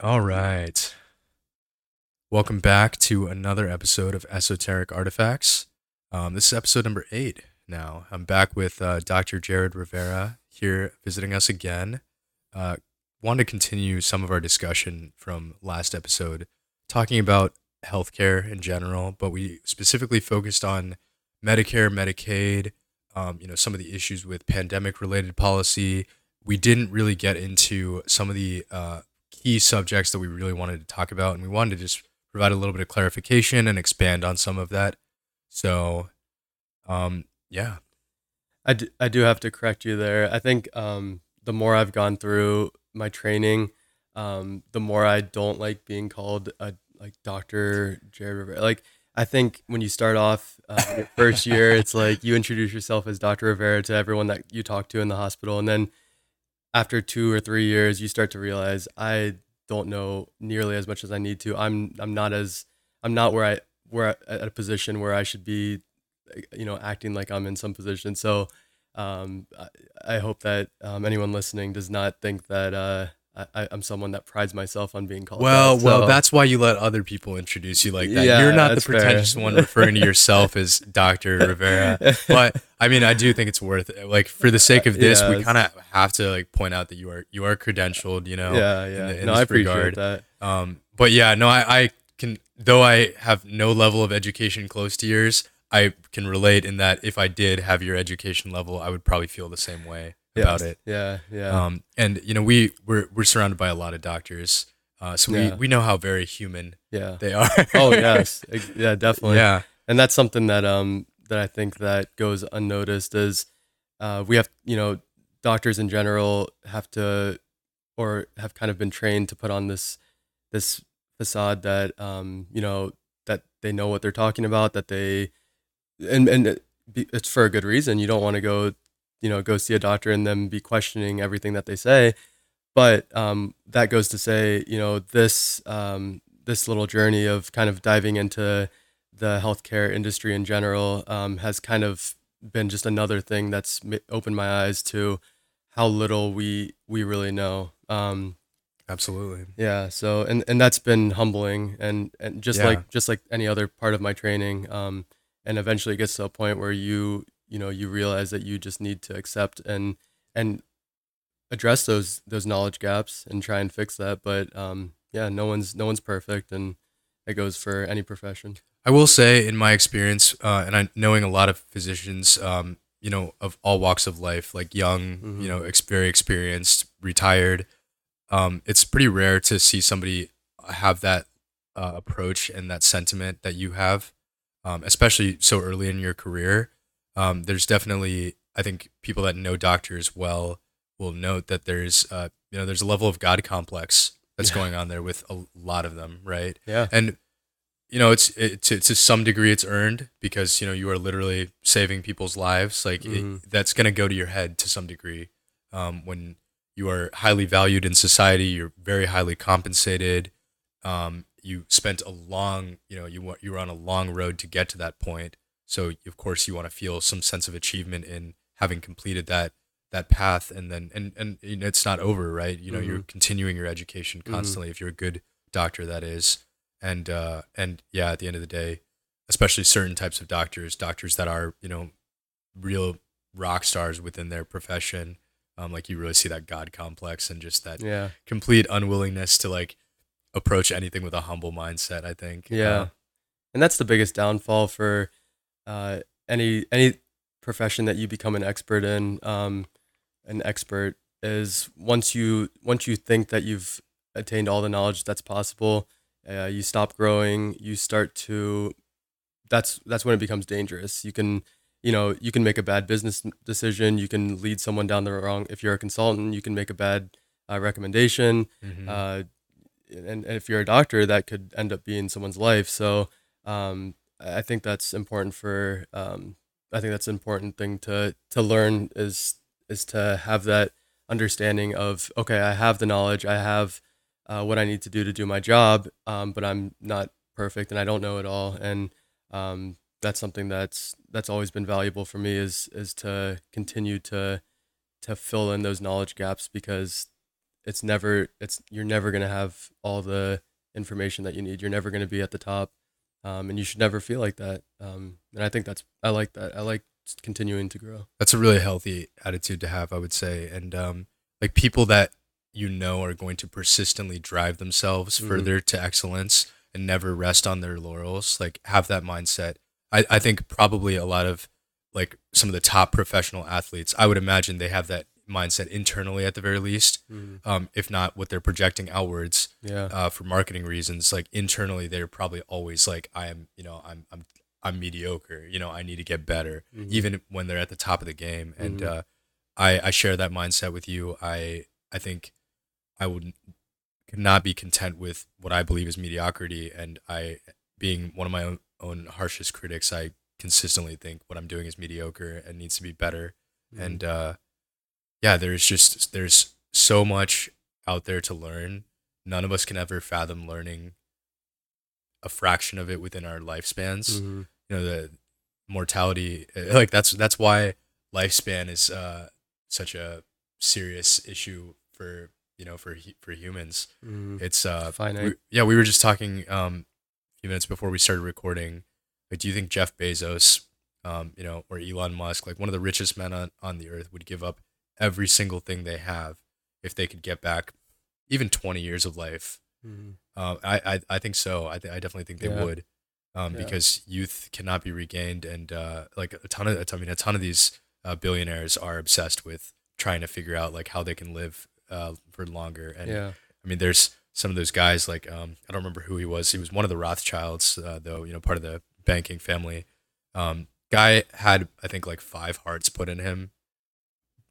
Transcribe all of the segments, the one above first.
All right. Welcome back to another episode of Esoteric Artifacts. Um, this is episode number eight now. I'm back with uh, Dr. Jared Rivera here visiting us again. Uh, want to continue some of our discussion from last episode, talking about healthcare in general, but we specifically focused on Medicare, Medicaid, um, you know, some of the issues with pandemic related policy. We didn't really get into some of the uh, key subjects that we really wanted to talk about, and we wanted to just provide a little bit of clarification and expand on some of that. So, um, yeah. I do, I do have to correct you there. I think um, the more I've gone through my training, um, the more I don't like being called a like Dr. Jared Rivera. Like I think when you start off uh, your first year, it's like you introduce yourself as Dr. Rivera to everyone that you talk to in the hospital, and then after two or three years, you start to realize I don't know nearly as much as I need to. I'm I'm not as I'm not where I where at a position where I should be, you know, acting like I'm in some position. So um, I, I hope that um, anyone listening does not think that uh, I, am someone that prides myself on being called. Well, that, so. well, that's why you let other people introduce you like that. Yeah, You're not the pretentious fair. one referring to yourself as Doctor Rivera. But I mean, I do think it's worth it. Like for the sake of this, yeah, we kind of have to like point out that you are you are credentialed. You know. Yeah, yeah. In, in no, I appreciate regard. that. Um, but yeah, no, I, I can though I have no level of education close to yours. I can relate in that if I did have your education level, I would probably feel the same way about yes. it. Yeah, yeah. Um, and you know, we we're we're surrounded by a lot of doctors, uh, so yeah. we we know how very human yeah they are. oh yes, yeah, definitely. Yeah, and that's something that um that I think that goes unnoticed is uh, we have you know doctors in general have to or have kind of been trained to put on this this facade that um you know that they know what they're talking about that they and and it's for a good reason you don't want to go you know go see a doctor and then be questioning everything that they say. But um, that goes to say you know this um, this little journey of kind of diving into the healthcare industry in general um, has kind of been just another thing that's opened my eyes to how little we we really know. Um, absolutely. yeah so and and that's been humbling and and just yeah. like just like any other part of my training um, and eventually it gets to a point where you you know you realize that you just need to accept and and address those those knowledge gaps and try and fix that. But um yeah no one's no one's perfect and it goes for any profession. I will say in my experience uh, and i knowing a lot of physicians um you know of all walks of life like young mm-hmm. you know ex- very experienced retired um it's pretty rare to see somebody have that uh, approach and that sentiment that you have um, especially so early in your career um, there's definitely I think people that know doctors well will note that there's uh, you know there's a level of God complex that's yeah. going on there with a lot of them, right? Yeah, and you know it's it, to to some degree it's earned because you know you are literally saving people's lives. Like mm-hmm. it, that's going to go to your head to some degree um, when you are highly valued in society. You're very highly compensated. Um, you spent a long you know you you were on a long road to get to that point so of course you want to feel some sense of achievement in having completed that that path and then and and it's not over, right? You know, mm-hmm. you're continuing your education mm-hmm. constantly mm-hmm. if you're a good doctor that is. And uh and yeah, at the end of the day, especially certain types of doctors, doctors that are, you know, real rock stars within their profession, um, like you really see that God complex and just that yeah. complete unwillingness to like approach anything with a humble mindset, I think. Yeah. Uh, and that's the biggest downfall for uh, any any profession that you become an expert in, um, an expert is once you once you think that you've attained all the knowledge that's possible, uh, you stop growing. You start to that's that's when it becomes dangerous. You can you know you can make a bad business decision. You can lead someone down the wrong. If you're a consultant, you can make a bad uh, recommendation. Mm-hmm. Uh, and, and, if you're a doctor, that could end up being someone's life. So um, I think that's important for um, I think that's an important thing to to learn is is to have that understanding of okay, I have the knowledge, I have uh, what I need to do to do my job, um, but I'm not perfect and I don't know it all, and um, that's something that's that's always been valuable for me is is to continue to to fill in those knowledge gaps because it's never it's you're never gonna have all the information that you need. You're never gonna be at the top, um, and you should never feel like that. Um, and I think that's I like that. I like continuing to grow. That's a really healthy attitude to have, I would say. And um, like people that you know are going to persistently drive themselves Mhm. further to excellence and never rest on their laurels, like have that mindset. I, I think probably a lot of like some of the top professional athletes, I would imagine they have that mindset internally at the very least. Um, if not what they're projecting outwards Yeah. uh, for marketing reasons, like internally, they're probably always like, I am, you know, I'm, I'm, I'm mediocre. You know, I need to get better, Mhm. even when they're at the top of the game. And Mhm. uh, I, I share that mindset with you. I, I think I would could not be content with what I believe is mediocrity. And I, being one of my own, own harshest critics, I consistently think what I'm doing is mediocre and needs to be better. Mhm. And uh, yeah, there's just there's so much out there to learn. None of us can ever fathom learning a fraction of it within our lifespans. Mhm. You know, the mortality, uh, like that's that's why lifespan is uh, such a serious issue for you know for for humans. Mhm. It's uh, Finite. we- yeah, we were just talking um, a few minutes before we started recording. Like, do you think Jeff Bezos, um, you know, or Elon Musk, like one of the richest men on, on the earth, would give up every single thing they have if they could get back even 20 years of life? Mhm. Um, I, I, I think so. I, th- I definitely think they Yeah. would, um, Yeah. because youth cannot be regained, and uh, like a ton of, I mean, a ton of these uh, billionaires are obsessed with trying to figure out like how they can live uh, for longer. And yeah. I mean, there's some of those guys like um, I don't remember who he was. He was one of the Rothschilds, uh, though. You know, part of the banking family. Um, guy had I think like five hearts put in him.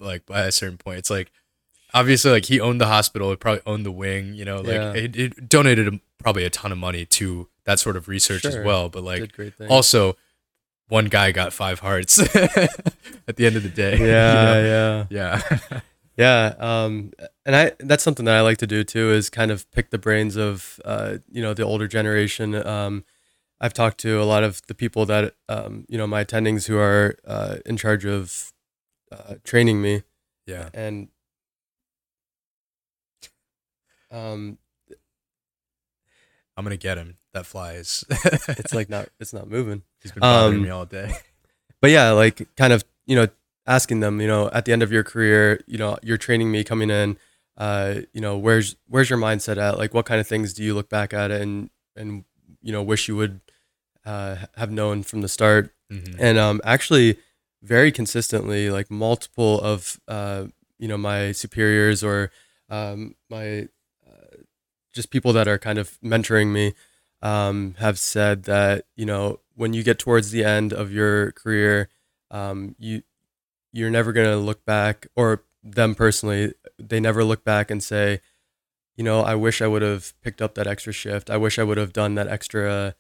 Like by a certain point, it's like obviously like he owned the hospital. He probably owned the wing. You know, like Yeah. it, it donated probably a ton of money to that sort of research as well. But like also, one guy got five hearts at the end of the day. you yeah, know? yeah. yeah. Yeah, um, and I that's something that I like to do too is kind of pick the brains of uh, you know the older generation. Um, I've talked to a lot of the people that um, you know my attendings who are uh, in charge of uh, training me, yeah. and um, I'm gonna get him. That flies. it's like not it's not moving. he's been bothering um, me all day. but yeah, like kind of, you know, asking them, you know, at the end of your career, you know, you're training me coming in, uh, you know, where's where's your mindset at? Like what kind of things do you look back at and and you know, wish you would uh, have known from the start? Mhm. And um actually very consistently like multiple of uh you know, my superiors or um my uh, just people that are kind of mentoring me um, have said that you know when you get towards the end of your career, um, you you're never gonna look back, or them personally, they never look back and say, you know, I wish I would have picked up that extra shift. I wish I would have done that extra,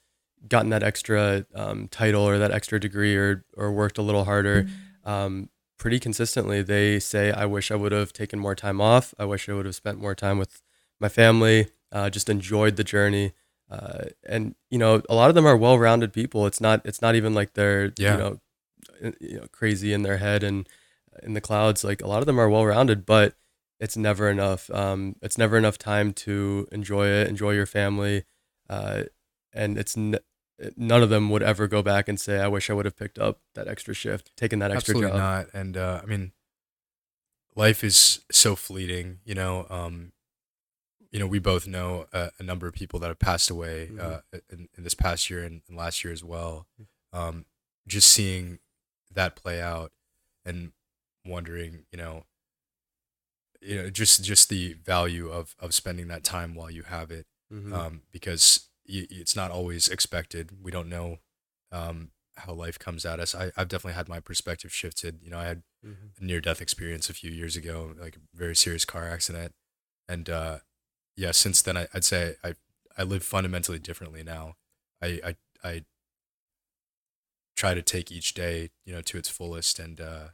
gotten that extra um, title or that extra degree, or or worked a little harder. Um, pretty consistently, they say, I wish I would have taken more time off. I wish I would have spent more time with my family. Uh, just enjoyed the journey uh, and you know a lot of them are well-rounded people it's not it's not even like they're Yeah. you know uh, you know crazy in their head and in the clouds like a lot of them are well-rounded but it's never enough um, it's never enough time to enjoy it enjoy your family uh, and it's n- none of them would ever go back and say i wish i would have picked up that extra shift taken that extra Absolutely job not. And uh, I mean, life is so fleeting. You know, um, you know, we both know a, a number of people that have passed away Mhm. uh, in, in this past year and, and last year as well. Um, just seeing that play out and wondering, you know, you know, just just the value of of spending that time while you have it, Mhm. um, because it's not always expected. We don't know um, how life comes at us. I, I've definitely had my perspective shifted. You know, I had Mhm. a near death experience a few years ago, like a very serious car accident. And uh, yeah, since then, I, I'd say I, I live fundamentally differently now. I, I, I try to take each day, you know, to its fullest. And, uh,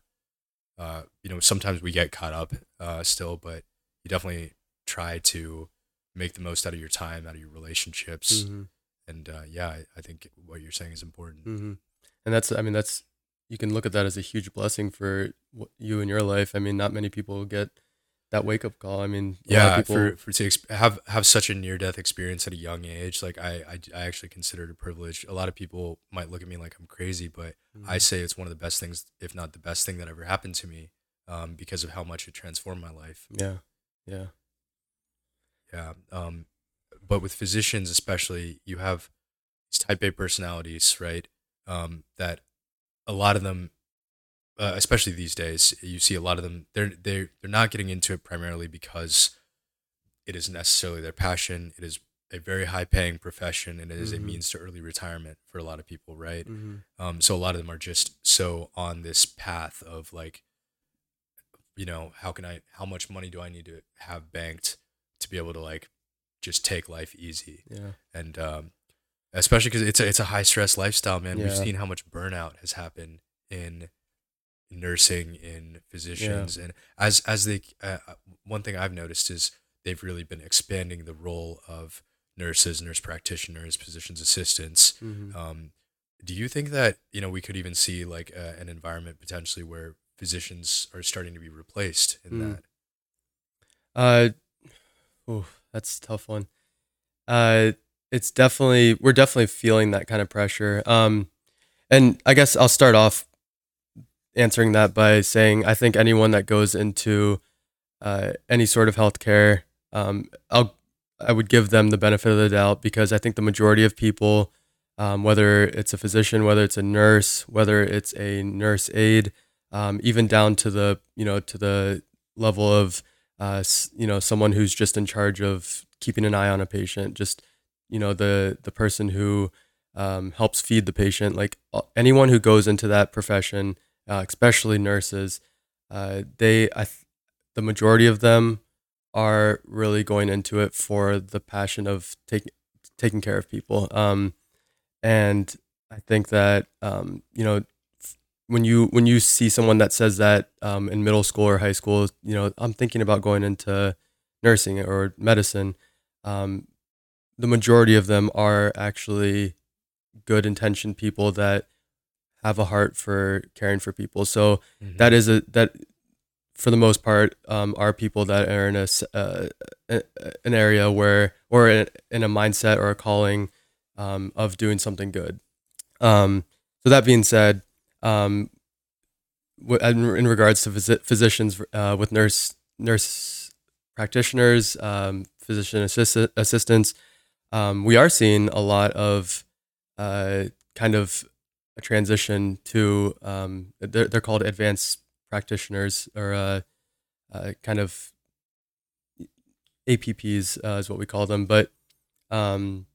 uh, you know, sometimes we get caught up uh, still, but you definitely try to make the most out of your time, out of your relationships. Mhm. And uh, yeah, I, I think what you're saying is important. hmm And that's, I mean, that's, you can look at that as a huge blessing for you in your life. I mean, not many people get that wake up call. I mean, yeah, people, for for to exp- have have such a near death experience at a young age, like I, I I actually consider it a privilege. A lot of people might look at me like I'm crazy, but mm-hmm. I say it's one of the best things, if not the best thing that ever happened to me, um, because of how much it transformed my life. Yeah, yeah, yeah. Um, but with physicians, especially, you have these type A personalities, right? Um, that a lot of them uh, especially these days, you see a lot of them. They're they they're not getting into it primarily because it isn't necessarily their passion. It is a very high paying profession, and it is mm-hmm. a means to early retirement for a lot of people, right? Mm-hmm. Um, so a lot of them are just so on this path of like, you know, how can I? How much money do I need to have banked to be able to like just take life easy? Yeah, and um, especially because it's a it's a high stress lifestyle, man. Yeah. We've seen how much burnout has happened in nursing in physicians yeah. and as as they uh, uh, one thing i've noticed is they've really been expanding the role of nurses nurse practitioners physicians assistants mm-hmm. um, do you think that you know we could even see like uh, an environment potentially where physicians are starting to be replaced in mm. that uh oh that's a tough one. Uh it's definitely we're definitely feeling that kind of pressure. Um and i guess i'll start off answering that by saying I think anyone that goes into uh, any sort of healthcare, um, I'll I would give them the benefit of the doubt because I think the majority of people, um, whether it's a physician, whether it's a nurse, whether it's a nurse aide, um, even down to the you know to the level of uh, you know someone who's just in charge of keeping an eye on a patient, just you know the the person who um, helps feed the patient, like anyone who goes into that profession uh, especially nurses, uh, they I th- the majority of them are really going into it for the passion of taking taking care of people. Um, and I think that um, you know when you when you see someone that says that um, in middle school or high school, you know, I'm thinking about going into nursing or medicine. Um, the majority of them are actually good intentioned people that have a heart for caring for people. So mm-hmm. that is a that for the most part um, are people that are in a uh, an area where or in, in a mindset or a calling um, of doing something good. Um, so that being said, um, in, in regards to phys- physicians uh, with nurse nurse practitioners, um, physician assist- assistants, um, we are seeing a lot of uh, kind of a transition to um, they're, they're called advanced practitioners or uh, uh, kind of APPs uh, is what we call them, but um,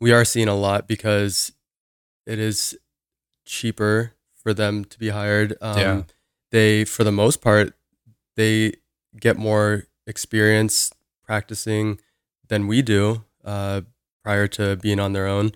we are seeing a lot because it is cheaper for them to be hired. Um, yeah. They, for the most part, they get more experience practicing than we do uh, prior to being on their own.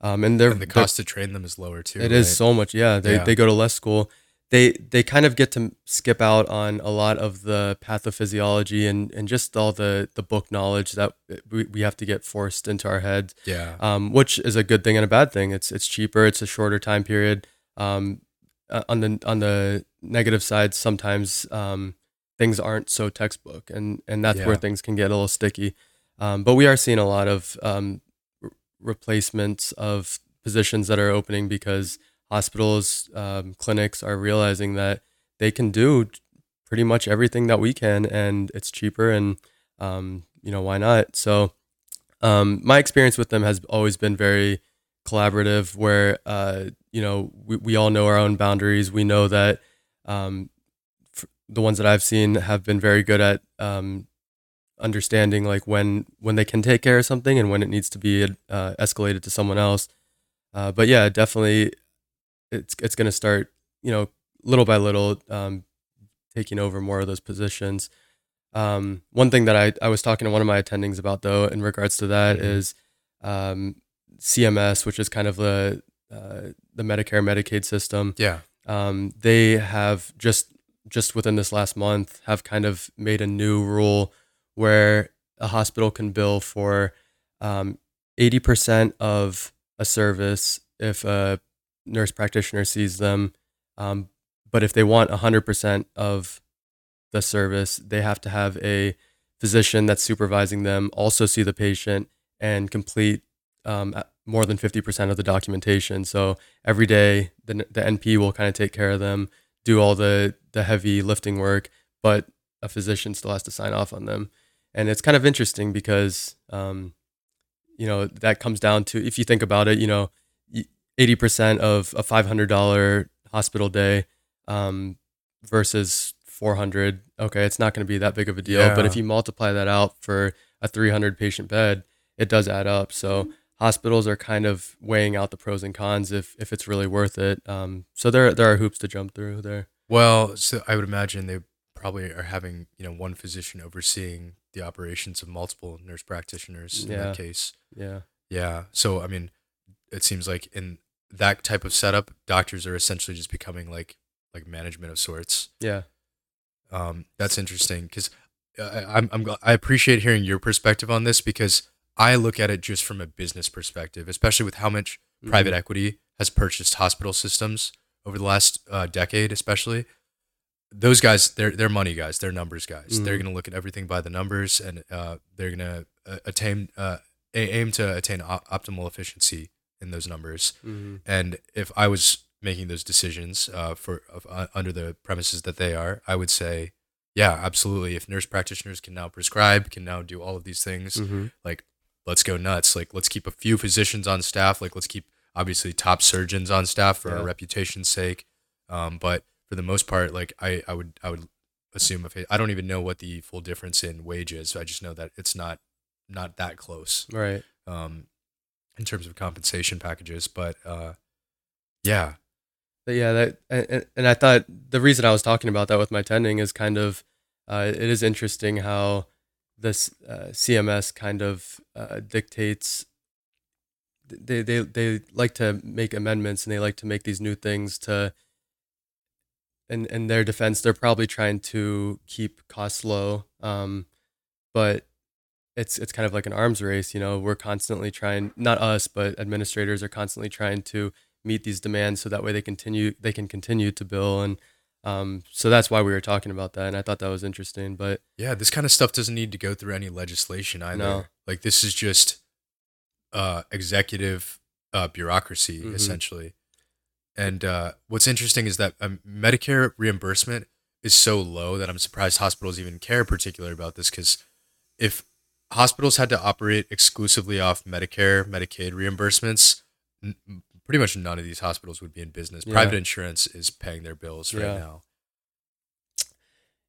Um, and, and the cost to train them is lower too. It right? is so much. Yeah, they yeah. they go to less school. They they kind of get to skip out on a lot of the pathophysiology and, and just all the, the book knowledge that we, we have to get forced into our heads. Yeah. Um, which is a good thing and a bad thing. It's it's cheaper. It's a shorter time period. Um, uh, on the on the negative side, sometimes um, things aren't so textbook, and and that's yeah. where things can get a little sticky. Um, but we are seeing a lot of um, replacements of positions that are opening because hospitals, um, clinics are realizing that they can do pretty much everything that we can, and it's cheaper, and um, you know why not? So, um, my experience with them has always been very collaborative, where uh, you know we, we all know our own boundaries. We know that um, the ones that I've seen have been very good at um, understanding like when when they can take care of something and when it needs to be uh, escalated to someone else. Uh, but yeah, definitely, it's it's going to start you know little by little um, taking over more of those positions. Um, one thing that I, I was talking to one of my attendings about though in regards to that mm-hmm. is um, CMS, which is kind of the uh, the Medicare Medicaid system. Yeah. Um, they have just just within this last month have kind of made a new rule where a hospital can bill for um, 80% of a service if a nurse practitioner sees them. Um, but if they want 100% of the service, they have to have a physician that's supervising them also see the patient and complete um, more than 50% of the documentation. So every day, the, the NP will kind of take care of them, do all the, the heavy lifting work, but a physician still has to sign off on them. And it's kind of interesting because, um, you know, that comes down to, if you think about it, you know, 80% of a $500 hospital day um, versus 400 okay it's not going to be that big of a deal yeah. but if you multiply that out for a 300 patient bed it does add up so hospitals are kind of weighing out the pros and cons if if it's really worth it. Um, so there there are hoops to jump through there. Well so i would imagine they probably are having you know one physician overseeing the operations of multiple nurse practitioners in yeah. that case. Yeah. Yeah. So i mean it seems like in that type of setup doctors are essentially just becoming like like management of sorts. Yeah. Um, that's interesting because I'm, I'm I appreciate hearing your perspective on this because I look at it just from a business perspective, especially with how much mm-hmm. private equity has purchased hospital systems over the last uh, decade, especially. Those guys, they're they're money guys, they're numbers guys. Mm-hmm. They're gonna look at everything by the numbers, and uh, they're gonna uh, attain uh, aim to attain op- optimal efficiency in those numbers. Mm-hmm. And if I was making those decisions uh, for uh, under the premises that they are, I would say, yeah, absolutely. If nurse practitioners can now prescribe, can now do all of these things, mm-hmm. like let's go nuts. Like let's keep a few physicians on staff. Like let's keep obviously top surgeons on staff for yeah. our reputation's sake. Um, but for the most part, like I, I would I would assume if it, I don't even know what the full difference in wage is. I just know that it's not not that close, right? Um, in terms of compensation packages, but uh, yeah, but yeah, that and, and I thought the reason I was talking about that with my tending is kind of uh, it is interesting how this uh, CMS kind of uh, dictates. They, they they like to make amendments and they like to make these new things to. In in their defense, they're probably trying to keep costs low, um, but it's it's kind of like an arms race. You know, we're constantly trying, not us, but administrators are constantly trying to meet these demands so that way they continue they can continue to bill and um, so that's why we were talking about that and i thought that was interesting but yeah this kind of stuff doesn't need to go through any legislation either no. like this is just uh, executive uh, bureaucracy mm-hmm. essentially and uh, what's interesting is that um, medicare reimbursement is so low that i'm surprised hospitals even care particularly about this because if hospitals had to operate exclusively off medicare medicaid reimbursements pretty much none of these hospitals would be in business. Yeah. Private insurance is paying their bills right now.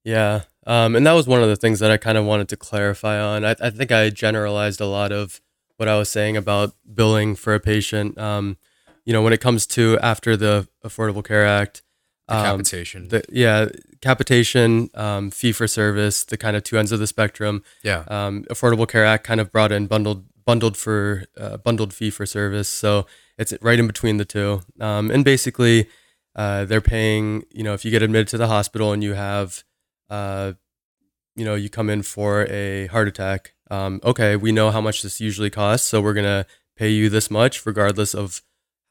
Yeah. Um, and that was one of the things that I kind of wanted to clarify on. I, I think I generalized a lot of what I was saying about billing for a patient. Um, you know, when it comes to after the Affordable Care Act, the um, capitation. The, yeah, capitation, um, fee for service, the kind of two ends of the spectrum. Yeah. Um, Affordable Care Act kind of brought in bundled bundled for uh, bundled fee for service. So it's right in between the two. Um, and basically, uh, they're paying. You know, if you get admitted to the hospital and you have, uh, you know, you come in for a heart attack. Um, okay, we know how much this usually costs, so we're gonna pay you this much, regardless of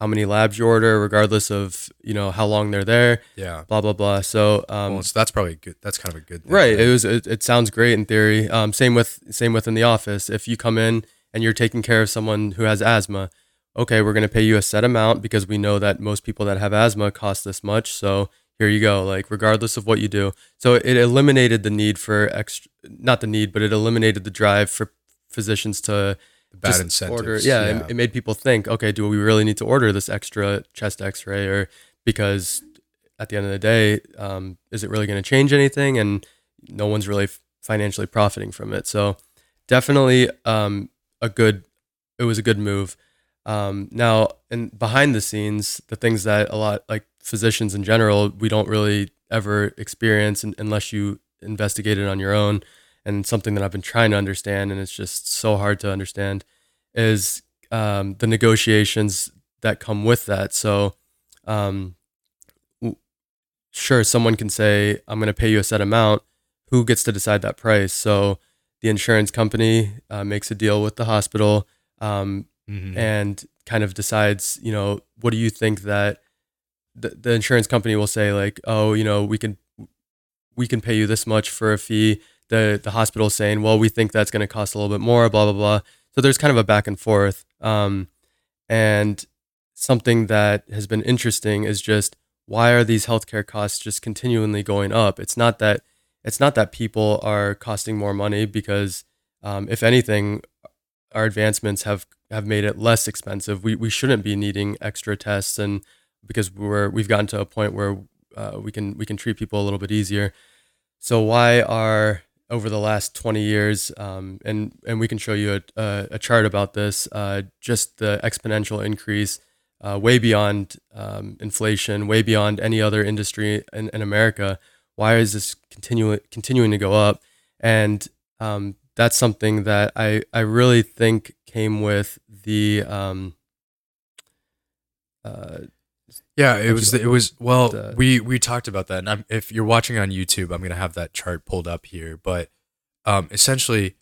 how many labs you order, regardless of you know how long they're there. Yeah. Blah blah blah. So, um, well, so that's probably good. That's kind of a good thing. Right. It was. It, it, sounds great in theory. Um, same with same within the office. If you come in and you're taking care of someone who has asthma, okay, we're going to pay you a set amount because we know that most people that have asthma cost this much. So here you go, like regardless of what you do. So it eliminated the need for extra, not the need, but it eliminated the drive for physicians to bad incentives. Order. Yeah, yeah. It, it, made people think, okay, do we really need to order this extra chest X-ray, or because at the end of the day, um, is it really going to change anything? And no one's really financially profiting from it. So definitely um, a good. It was a good move. Um, now, and behind the scenes, the things that a lot like physicians in general, we don't really ever experience unless you investigate it on your own. And something that I've been trying to understand, and it's just so hard to understand, is um, the negotiations that come with that. So, um, sure, someone can say, I'm going to pay you a set amount. Who gets to decide that price? So, the insurance company uh, makes a deal with the hospital. Um, mm-hmm. and kind of decides, you know, what do you think that the, the insurance company will say, like, oh, you know, we can we can pay you this much for a fee. The the hospital saying, well, we think that's going to cost a little bit more. Blah blah blah. So there's kind of a back and forth. Um, and something that has been interesting is just why are these healthcare costs just continually going up? It's not that it's not that people are costing more money because um, if anything, our advancements have have made it less expensive. We we shouldn't be needing extra tests and because we're we've gotten to a point where uh, we can we can treat people a little bit easier. So why are over the last 20 years, um, and and we can show you a, a, a chart about this, uh, just the exponential increase, uh, way beyond um, inflation, way beyond any other industry in, in America. Why is this continuing continuing to go up? And um, that's something that I I really think came with the um, uh, yeah, it was it was well the, we we talked about that, and I'm, if you're watching on YouTube, I'm gonna have that chart pulled up here. But um, essentially,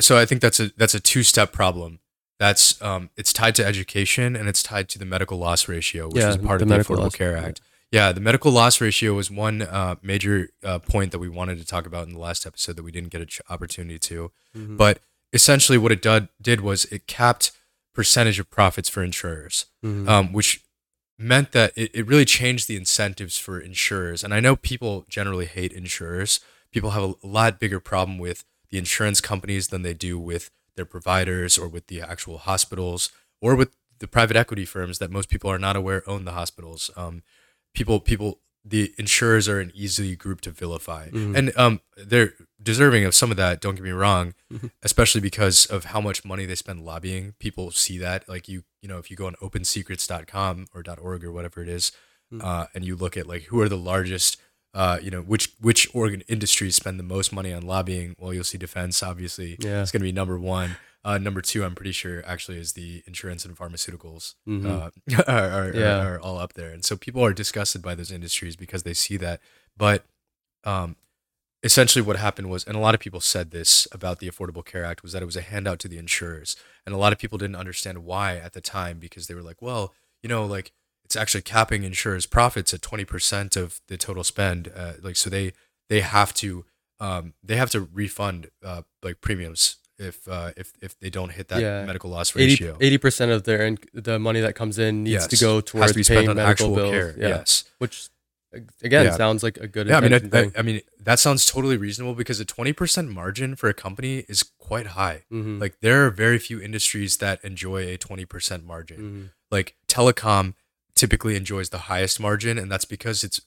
so I think that's a that's a two step problem. That's um, it's tied to education and it's tied to the medical loss ratio, which yeah, is part of the Affordable Care Act. Yeah. Yeah. the medical loss ratio was one uh, major uh, point that we wanted to talk about in the last episode that we didn't get an ch- opportunity to. Mm-hmm. But essentially, what it did did was it capped percentage of profits for insurers, mm-hmm. um, which meant that it, it really changed the incentives for insurers. And I know people generally hate insurers. People have a, a lot bigger problem with the insurance companies than they do with their providers or with the actual hospitals or with the private equity firms that most people are not aware own the hospitals. Um, people people the insurers are an easy group to vilify, mm-hmm. and um, they're deserving of some of that. Don't get me wrong, mm-hmm. especially because of how much money they spend lobbying. People see that, like you, you know, if you go on OpenSecrets.com or .org or whatever it is, mm-hmm. uh, and you look at like who are the largest, uh, you know, which which organ industries spend the most money on lobbying. Well, you'll see defense. Obviously, yeah. it's going to be number one. Uh, number two, I'm pretty sure actually is the insurance and pharmaceuticals mm-hmm. uh, are, are, yeah. are, are, all up there, and so people are disgusted by those industries because they see that. But um, essentially, what happened was, and a lot of people said this about the Affordable Care Act was that it was a handout to the insurers, and a lot of people didn't understand why at the time because they were like, well, you know, like it's actually capping insurers' profits at 20% of the total spend, uh, like so they they have to um, they have to refund uh, like premiums if uh, if if they don't hit that yeah. medical loss ratio. Eighty percent of their in, the money that comes in needs yes. to go towards to paying medical bills. Care. Yeah. Yes, which again yeah. sounds like a good. Yeah, I mean, I, I, I, mean that sounds totally reasonable because a twenty percent margin for a company is quite high. Mm-hmm. Like there are very few industries that enjoy a twenty percent margin. Mm-hmm. Like telecom typically enjoys the highest margin, and that's because it's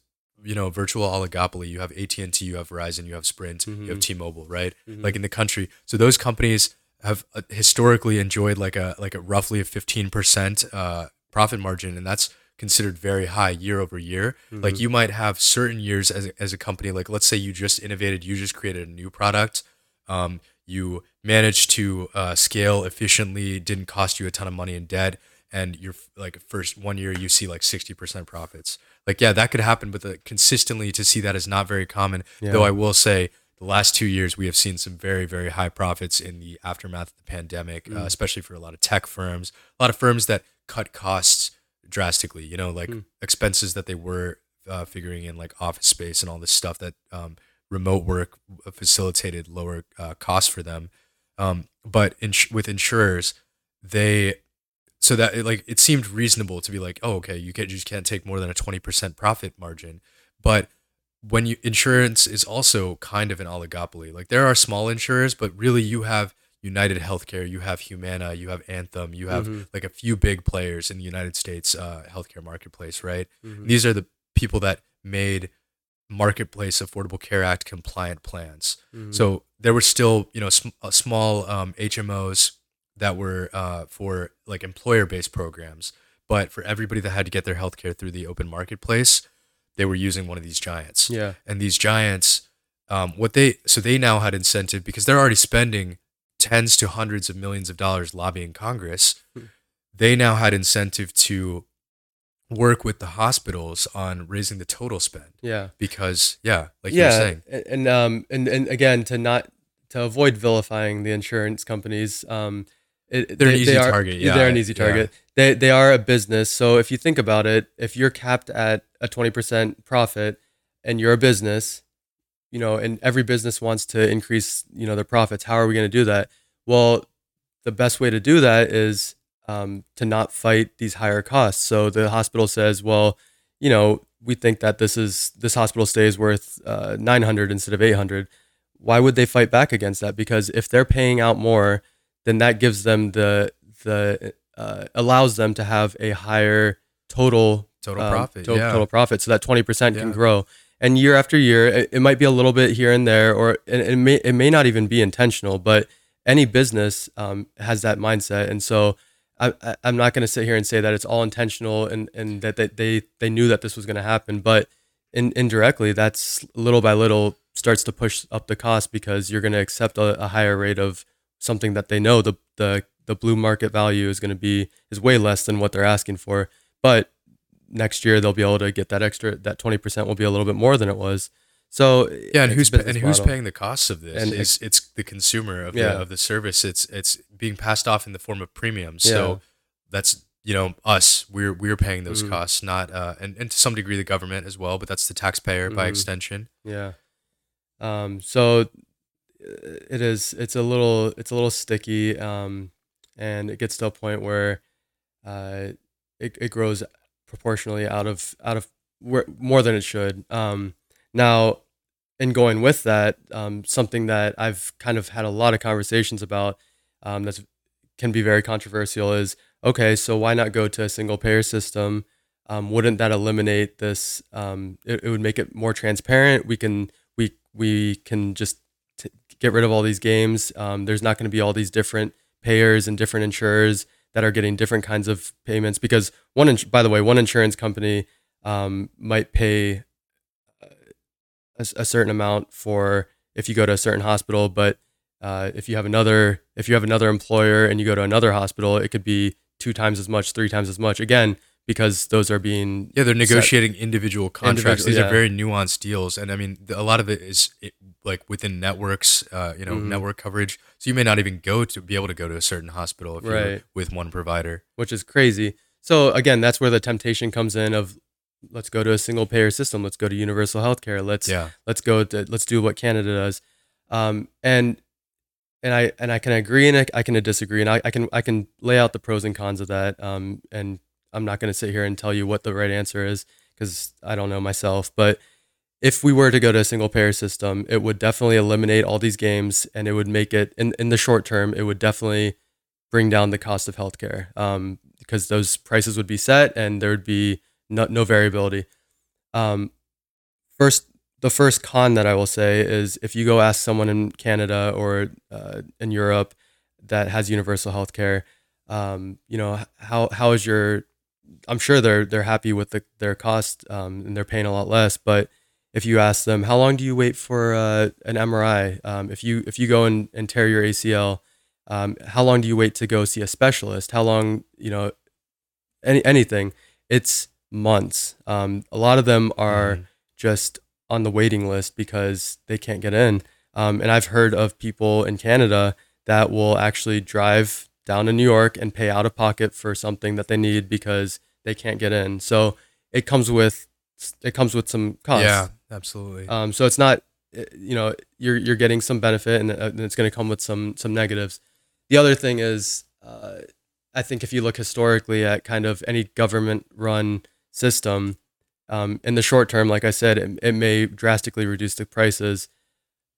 you know virtual oligopoly you have AT&T you have Verizon you have Sprint mm-hmm. you have mm-hmm. T-Mobile right mm-hmm. like in the country so those companies have uh, historically enjoyed like a like a roughly a 15% uh, profit margin and that's considered very high year over year mm-hmm. like you might have certain years as a, as a company like let's say you just innovated you just created a new product um, you managed to uh, scale efficiently didn't cost you a ton of money in debt and you're like first one year you see like 60% profits like yeah that could happen but the, consistently to see that is not very common yeah. though i will say the last two years we have seen some very very high profits in the aftermath of the pandemic uh, mm. uh, especially for a lot of tech firms a lot of firms that cut costs drastically you know like mm. expenses that they were uh, figuring in like office space and all this stuff that um, remote work facilitated lower uh, costs for them um, but ins- with insurers they so that it, like it seemed reasonable to be like, oh, okay, you can't you just can't take more than a twenty percent profit margin, but when you insurance is also kind of an oligopoly. Like there are small insurers, but really you have United Healthcare, you have Humana, you have Anthem, you have mm-hmm. like a few big players in the United States uh, healthcare marketplace, right? Mm-hmm. These are the people that made Marketplace Affordable Care Act compliant plans. Mm-hmm. So there were still, you know, sm- uh, small um, HMOs that were uh, for like employer based programs. But for everybody that had to get their healthcare through the open marketplace, they were using one of these giants. Yeah. And these giants, um, what they so they now had incentive because they're already spending tens to hundreds of millions of dollars lobbying Congress. Hmm. They now had incentive to work with the hospitals on raising the total spend. Yeah. Because yeah, like yeah, you're saying. And, and um and, and again to not to avoid vilifying the insurance companies, um, it, they're they, an easy are, target. Yeah, they're an easy target. Yeah. They they are a business. So if you think about it, if you're capped at a twenty percent profit and you're a business, you know, and every business wants to increase, you know, their profits. How are we going to do that? Well, the best way to do that is um, to not fight these higher costs. So the hospital says, well, you know, we think that this is this hospital stay is worth uh, 900 instead of 800. Why would they fight back against that? Because if they're paying out more, then that gives them the the uh, allows them to have a higher total Total um, profit. to- yeah. total profit, so that 20% Yeah. can grow. And year after year, it, it might be a little bit here and there, or it, it may it may not even be intentional. But any business um, has that mindset, and so I, I, I'm not going to sit here and say that it's all intentional and and that they they, they knew that this was going to happen, but in, indirectly, that's little by little starts to push up the cost because you're going to accept a, a higher rate of something that they know the the the blue market value is going to be is way less than what they're asking for, but next year they'll be able to get that extra that 20% will be a little bit more than it was so Yeah, and who's and who's paying the costs of this? And it's it's the consumer of Yeah. the of the service. It's it's being passed off in the form of premiums. Yeah. So that's you know us. We're we're paying those Mhm. costs, not uh, and and to some degree the government as well. But that's the taxpayer by Mhm. extension. yeah um so it is it's a little it's a little sticky um and it gets to a point where uh it, it grows proportionally out of out of where more than it should. Um now in going with that um something that i've kind of had a lot of conversations about um that's can be very controversial is okay so why not go to a single payer system? Um, wouldn't that eliminate this um, it, it would make it more transparent? We can we we can just get rid of all these games. Um, there's not going to be all these different payers and different insurers that are getting different kinds of payments because one ins- by the way one insurance company um, might pay a, a, certain amount for if you go to a certain hospital but uh, if you have another if you have another employer and you go to another hospital it could be two times as much three times as much. Again because those are being Yeah, they're set- negotiating individual contracts. Individual- These yeah. are very nuanced deals, and I mean, a lot of it is it, like within networks, uh, you know, Mhm. network coverage. So you may not even go to be able to go to a certain hospital if you're Right. with one provider. which is crazy. So again, that's where the temptation comes in of let's go to a single payer system. Let's go to universal healthcare. Let's Yeah, let's go to let's do what Canada does. Um, and and I and I can agree and I, I can disagree and I, I can I can lay out the pros and cons of that. Um, and I'm not going to sit here and tell you what the right answer is because I don't know myself. But if we were to go to a single payer system, it would definitely eliminate all these games and it would make it in, in the short term, it would definitely bring down the cost of healthcare. Um, because those prices would be set and there would be no, no variability. Um, first, the first con that I will say is if you go ask someone in Canada or uh, in Europe that has universal healthcare, um, you know how how is your? I'm sure they're they're happy with the, their cost um, and they're paying a lot less. But if you ask them, how long do you wait for uh, an MRI? Um, if you if you go and, and tear your ACL, um, how long do you wait to go see a specialist? How long you know any anything? It's months. Um, a lot of them are Mhm. just on the waiting list because they can't get in. Um, and I've heard of people in Canada that will actually drive down to New York and pay out of pocket for something that they need because they can't get in. So it comes with it comes with some costs. yeah, absolutely. Um, so it's not, uh, you know, you're you're getting some benefit, and, uh, and it's going to come with some some negatives. The other thing is, uh, I think if you look historically at kind of any government run system, um, in the short term, like I said, it, it may drastically reduce the prices,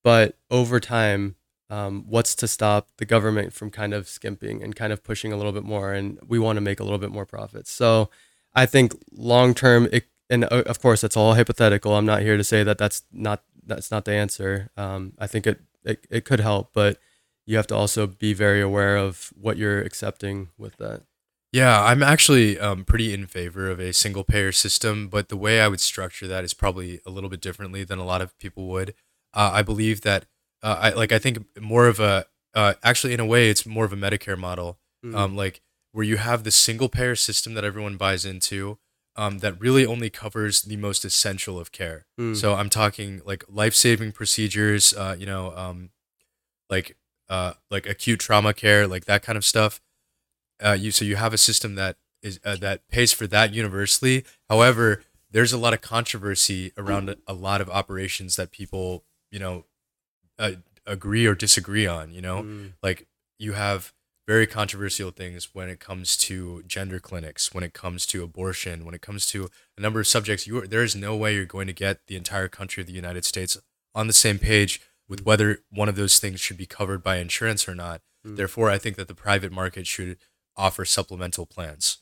but over time, um, what's to stop the government from kind of skimping and kind of pushing a little bit more? And we want to make a little bit more profits. So I think long term, and uh, of course that's all hypothetical. I'm not here to say that that's not that's not the answer. Um, I think it, it it could help, but you have to also be very aware of what you're accepting with that. Yeah, I'm actually um, pretty in favor of a single payer system, but the way I would structure that is probably a little bit differently than a lot of people would. Uh, I believe that, uh, I like, I think more of a, uh, actually, in a way, it's more of a Medicare model, Mm. um, like where you have the single payer system that everyone buys into, um, that really only covers the most essential of care. Mm. So I'm talking like life saving procedures, uh, you know, um, like uh, like acute trauma care, like that kind of stuff. Uh, you so you have a system that is uh, that pays for that universally. However, there's a lot of controversy around a, a lot of operations that people you know, uh, agree or disagree on. You know, Mm. like you have very controversial things when it comes to gender clinics, when it comes to abortion, when it comes to a number of subjects. You are, there is no way you're going to get the entire country of the United States on the same page with whether one of those things should be covered by insurance or not. Mm. Therefore, I think that the private market should offer supplemental plans,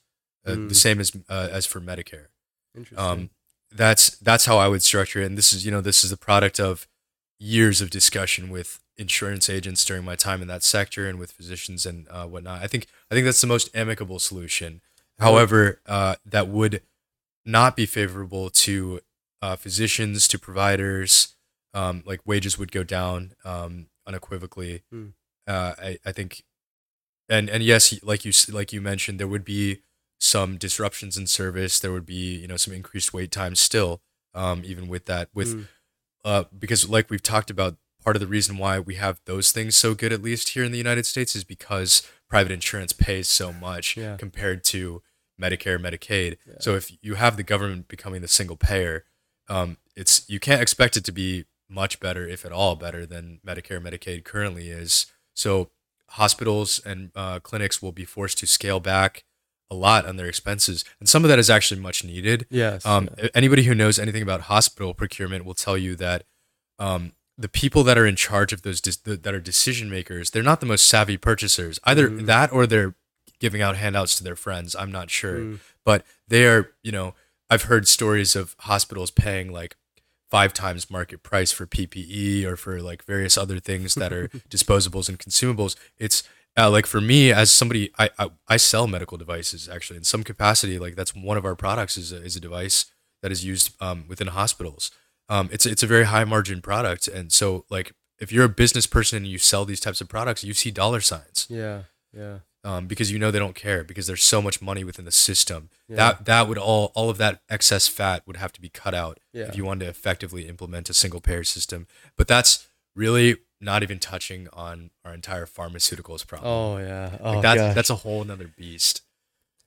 uh, Mm. the same as uh, as for Medicare. Interesting. Um, that's that's how I would structure it. And this is you know this is the product of years of discussion with insurance agents during my time in that sector and with physicians and uh, whatnot. I think I think that's the most amicable solution. However, uh, that would not be favorable to uh, physicians, to providers. Um, like wages would go down um, unequivocally. Uh, I, I think, and and yes, like you like you mentioned, there would be some disruptions in service. There would be you know some increased wait times still, um, even with that with Mm. Uh, because like we've talked about, part of the reason why we have those things so good, at least here in the United States, is because private insurance pays so much Yeah. compared to Medicare, Medicaid. Yeah. So if you have the government becoming the single payer, um, it's you can't expect it to be much better, if at all, better than Medicare, Medicaid currently is. So hospitals and uh, clinics will be forced to scale back a lot on their expenses, and some of that is actually much needed. yes. Um, a- Anybody who knows anything about hospital procurement will tell you that um, the people that are in charge of those dis- that are decision makers, they're not the most savvy purchasers. Either Mhm. that or they're giving out handouts to their friends. I'm not sure, Mm. but they are. You know, I've heard stories of hospitals paying like five times market price for PPE or for like various other things that are disposables and consumables. It's uh, like for me as somebody, I, I I sell medical devices actually in some capacity. Like that's one of our products is a, is a device that is used um, within hospitals. Um, it's it's a very high margin product, and so like if you're a business person and you sell these types of products, you see dollar signs yeah. Yeah. um, because you know they don't care because there's so much money within the system. Yeah. That that would all all of that excess fat would have to be cut out Yeah. if you wanted to effectively implement a single payer system. But that's really not even touching on our entire pharmaceuticals problem. Oh yeah. Oh like that's gosh. that's a whole nother beast.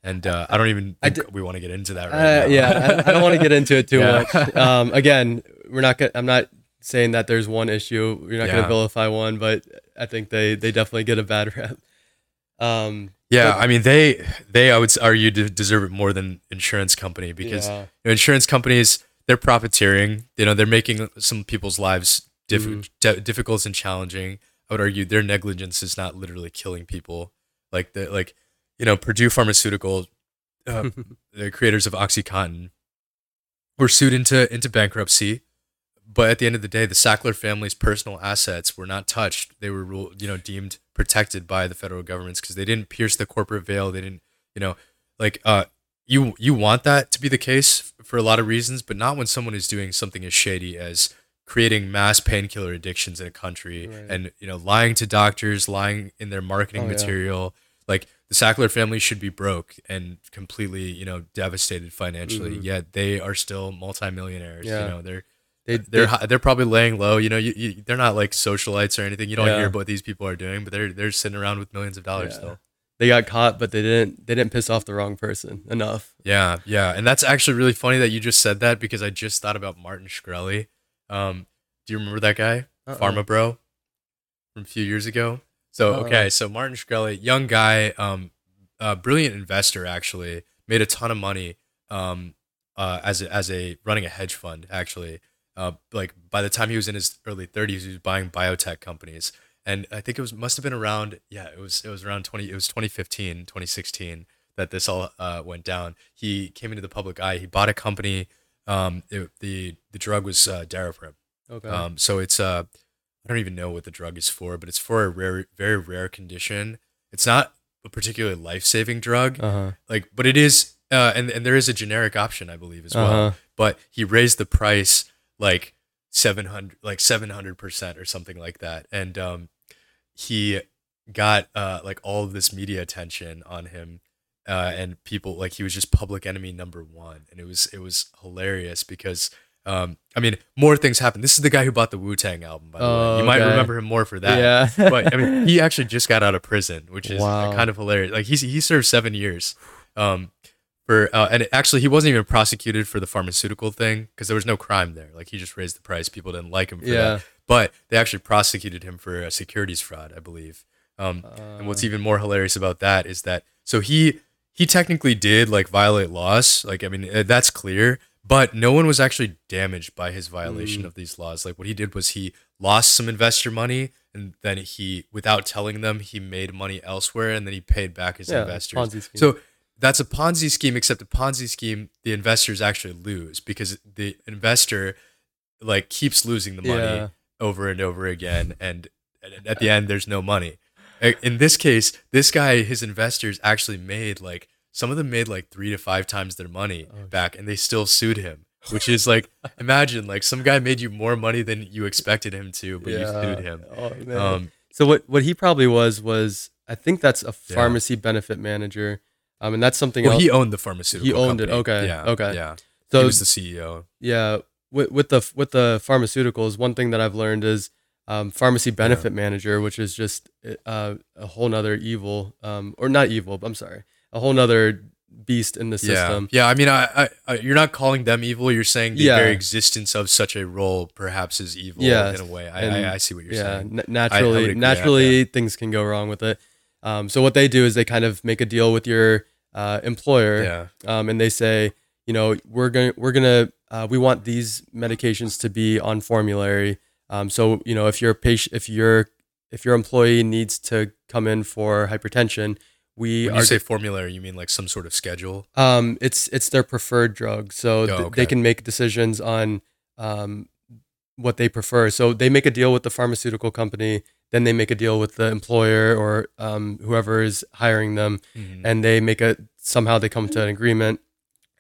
And uh, I don't even I think d- we want to get into that right Uh, now. yeah, I, I don't want to get into it too Yeah. much. Um, again, we're not. Gonna, I'm not saying that there's one issue. We're not going to vilify one, but I think they they definitely get a bad rep. Um, Yeah, I mean they they I would argue deserve it more than insurance company because yeah, you know, insurance companies they're profiteering. You know they're making some people's lives diff- Mhm. di- difficult and challenging. I would argue their negligence is not literally killing people. Like the like you know Purdue Pharmaceutical, uh, the creators of OxyContin, were sued into into bankruptcy. But at the end of the day, the Sackler family's personal assets were not touched. They were ruled, you know, deemed protected by the federal governments because they didn't pierce the corporate veil. They didn't, you know, like uh, you you want that to be the case for a lot of reasons, but not when someone is doing something as shady as creating mass painkiller addictions in a country Right. and you know lying to doctors, lying in their marketing Oh, yeah. material. Like the Sackler family should be broke and completely, you know, devastated financially. Mhm. Yet they are still multimillionaires. Yeah. You know, they're they they're they- hi- they're probably laying low. You know, you, you, they're not like socialites or anything. You don't Yeah. hear what these people are doing, but they're they're sitting around with millions of dollars Yeah. still. they got caught, but they didn't they didn't piss off the wrong person enough. Yeah, yeah, and that's actually really funny that you just said that because I just thought about Martin Shkreli. Um, do you remember that guy, Uh-uh. Pharma Bro, from a few years ago? So Uh-uh. okay, so Martin Shkreli, young guy, um, uh, brilliant investor, actually made a ton of money, um, uh, as a, as a running a hedge fund, actually. Uh, like by the time he was in his early 30s, he was buying biotech companies, and I think it was must have been around yeah, it was it was around 20 it was 2015, 2016 that this all uh, went down. He came into the public eye. He bought a company. Um, it, the the drug was uh, Daraprim. Okay. Um, so it's uh, I don't even know what the drug is for, but it's for a rare, very rare condition. It's not a particularly life saving drug, uh huh. like, but it is, uh, and and there is a generic option, I believe, as well. Uh-huh. But he raised the price like seven hundred, like seven hundred percent or something like that, and um, he got uh like all of this media attention on him uh, and people like he was just public enemy number one, and it was it was hilarious because um, I mean more things happened. This is the guy who bought the Wu Tang album, by the way. Oh, You might remember him more for that. Yeah. but I mean he actually just got out of prison, which is Wow. kind of hilarious. Like he's he served seven years um, for uh, and actually he wasn't even prosecuted for the pharmaceutical thing because there was no crime there. Like he just raised the price. People didn't like him for Yeah. that. But they actually prosecuted him for a securities fraud, I believe. Um, and what's Uh, even more hilarious about that is that so he he technically did like violate laws. Like I mean uh, that's clear, but no one was actually damaged by his violation Mm. of these laws. Like what he did was he lost some investor money and then he without telling them he made money elsewhere and then he paid back his Yeah, investors. So that's a Ponzi scheme, except a Ponzi scheme, the investors actually lose because the investor like keeps losing the money Yeah. over and over again, and at the end there's no money. In this case, this guy, his investors actually made like some of them made like three to five times their money Oh, back, and they still sued him. Which is like, imagine like some guy made you more money than you expected him to, but you sued him. Oh, man. Um, So what what he probably was was I think that's a Yeah. pharmacy benefit manager, um, and that's something well, else. he owned the pharmaceutical. He owned it, okay, Yeah. okay. Yeah. so he was the CEO. yeah, with with the with the pharmaceuticals, one thing that I've learned is um, pharmacy benefit manager, which is just uh, a whole nother evil, um, or not evil. but I'm sorry, a whole nother beast in the system. Yeah, yeah. I mean, I, I, I, you're not calling them evil. You're saying the Yeah. very existence of such a role perhaps is evil Yeah, in a way. I, I, I see what you're yeah, saying. na- naturally, agree, naturally, things can go wrong with it. Um, so what they do is they kind of make a deal with your uh, employer, Yeah, um, and they say, you know, we're going, to we're gonna, uh, we want these medications to be on formulary. Um, so you know, if your patient, if your, if your employee needs to come in for hypertension, we when are you say formulary, you mean like some sort of schedule? um, it's it's their preferred drug, so th- Oh, okay. they can make decisions on um, what they prefer. So they make a deal with the pharmaceutical company, then they make a deal with the employer or um, whoever is hiring them, Mhm. and they make a somehow they come to an agreement,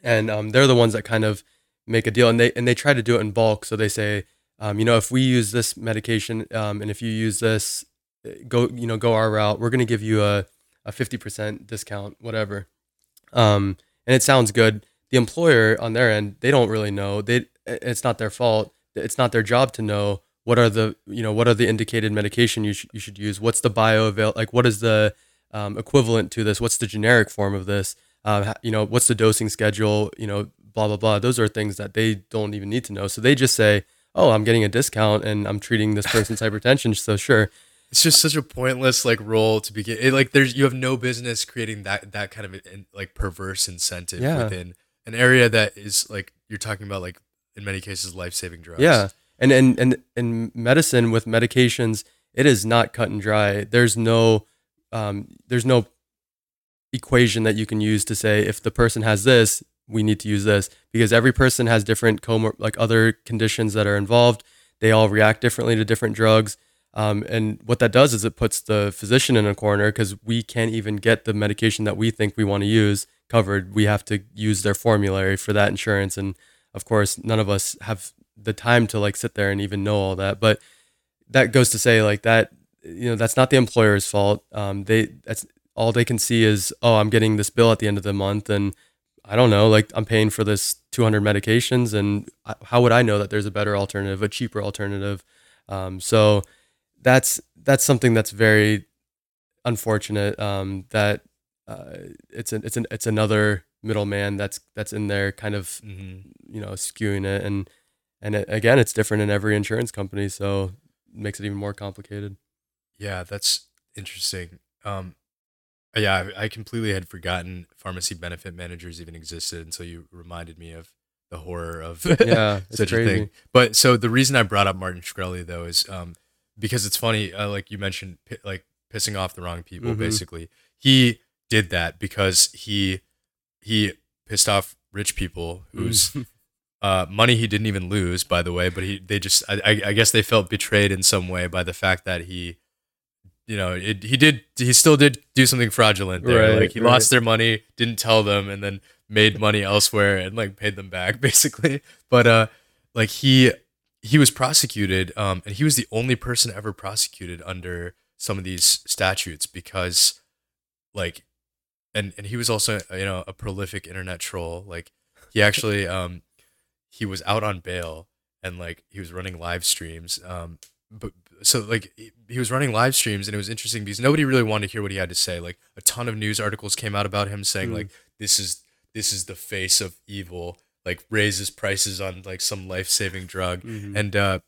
and um, they're the ones that kind of make a deal, and they and they try to do it in bulk. So they say, um, you know, if we use this medication, um, and if you use this, uh, go you know go our route, we're going to give you a a fifty percent discount, whatever. Um, and it sounds good. The employer on their end, they don't really know. They it's not their fault. It's not their job to know what are the you know what are the indicated medication you should you should use. What's the bioavail like? What is the um, equivalent to this? What's the generic form of this? Uh, you know, what's the dosing schedule? You know, blah blah blah. Those are things that they don't even need to know. So they just say, "Oh, I'm getting a discount and I'm treating this person's hypertension." So sure, It's just such a pointless like role to begin. It, like there's you have no business creating that that kind of like perverse incentive Yeah. within an area that is like you're talking about like in many cases life saving drugs. Yeah, and and and in medicine with medications, it is not cut and dry. There's no, um, there's no equation that you can use to say if the person has this, we need to use this because every person has different comor- like other conditions that are involved. They all react differently to different drugs. Um, and what that does is it puts the physician in a corner because we can't even get the medication that we think we want to use covered. We have to use their formulary for that insurance. And of course, none of us have the time to like sit there and even know all that. But that goes to say like that, you know, that's not the employer's fault. Um, they that's all they can see is, oh, I'm getting this bill at the end of the month, and I don't know, like I'm paying for this 200 medications, and how would I know that there's a better alternative, a cheaper alternative? Um, so that's that's something that's very unfortunate. Um, that uh, it's an it's an it's another middleman that's that's in there, kind of hmm you know skewing it, and and it, again, it's different in every insurance company, so it makes it even more complicated. Yeah, that's interesting. Um, yeah, I, I completely had forgotten pharmacy benefit managers even existed until you reminded me of the horror of Yeah, such a thing. But so the reason I brought up Martin Shkreli though is um, because it's funny, uh, like you mentioned, pi- like pissing off the wrong people. Mhm. Basically, he did that because he he pissed off rich people whose uh, money he didn't even lose, by the way. But he they just I I guess they felt betrayed in some way by the fact that he. You know, it, he did. He still did do something fraudulent there. Right, like he right. lost their money, didn't tell them, and then made money elsewhere and like paid them back, basically. But uh, like he he was prosecuted, um, and he was the only person ever prosecuted under some of these statutes because, like, and and he was also you know a prolific internet troll. Like he actually um he was out on bail and like he was running live streams. Um, but so like he- was running live streams and it was interesting because nobody really wanted to hear what he had to say. Like a ton of news articles came out about him saying Mm. like this is this is the face of evil, like raises prices on like some life saving drug, Mhm. and uh,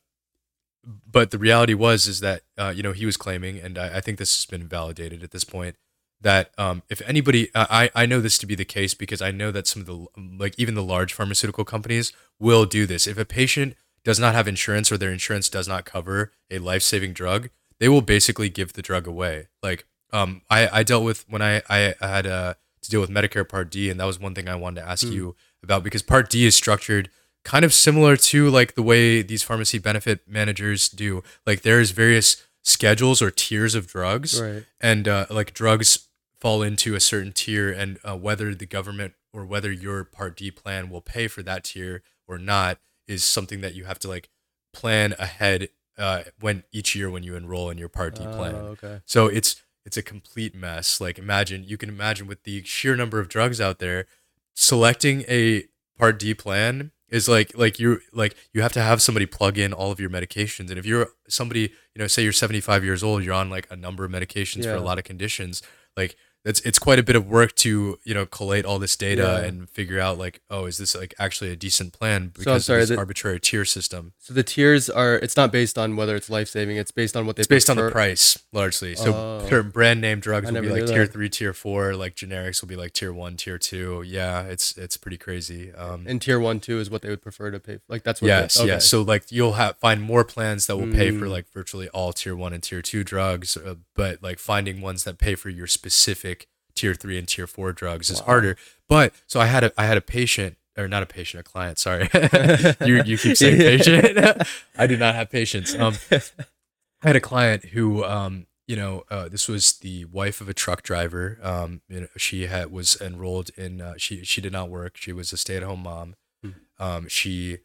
but the reality was is that uh, you know he was claiming, and I, I think this has been validated at this point that um, if anybody, I I know this to be the case because I know that some of the like even the large pharmaceutical companies will do this. If a patient does not have insurance or their insurance does not cover a life saving drug, they will basically give the drug away. Like um, I I dealt with when I I had uh, to deal with Medicare Part D, and that was one thing I wanted to ask Hmm. you about because Part D is structured kind of similar to like the way these pharmacy benefit managers do. Like there's various schedules or tiers of drugs, Right. and uh, like drugs fall into a certain tier, and uh, whether the government or whether your Part D plan will pay for that tier or not is something that you have to like plan ahead uh, when each year when you enroll in your Part D plan. Oh, okay. So it's it's a complete mess. Like imagine you can imagine with the sheer number of drugs out there, selecting a Part D plan is like like you like you have to have somebody plug in all of your medications. And if you're somebody, you know, say you're 75 years old, you're on like a number of medications for a lot of conditions, like that's it's quite a bit of work to you know collate all this data Yeah. and figure out like oh is this like actually a decent plan because So sorry, of this the- arbitrary tier system So the tiers are it's not based on whether it's life saving, it's based on what they It's based on the price largely. So Oh. pure brand name drugs I will be like tier that. three, tier four. Like generics will be like tier one, tier two. Yeah, it's it's pretty crazy. Um, And tier one, two is what they would prefer to pay. For. Like that's what. yes, okay. yes. So like you'll have find more plans that will pay for Mm. like virtually all tier one and tier two drugs, uh, but like finding ones that pay for your specific tier three and tier four drugs is harder. But so I had a I had a patient or not a patient, a client. Sorry, you you keep saying patient. I do not have patience. Um, I had a client who, um, you know, uh, this was the wife of a truck driver. Um, you know, she had was enrolled in. Uh, she she did not work. She was a stay at home mom. Hmm. Um, she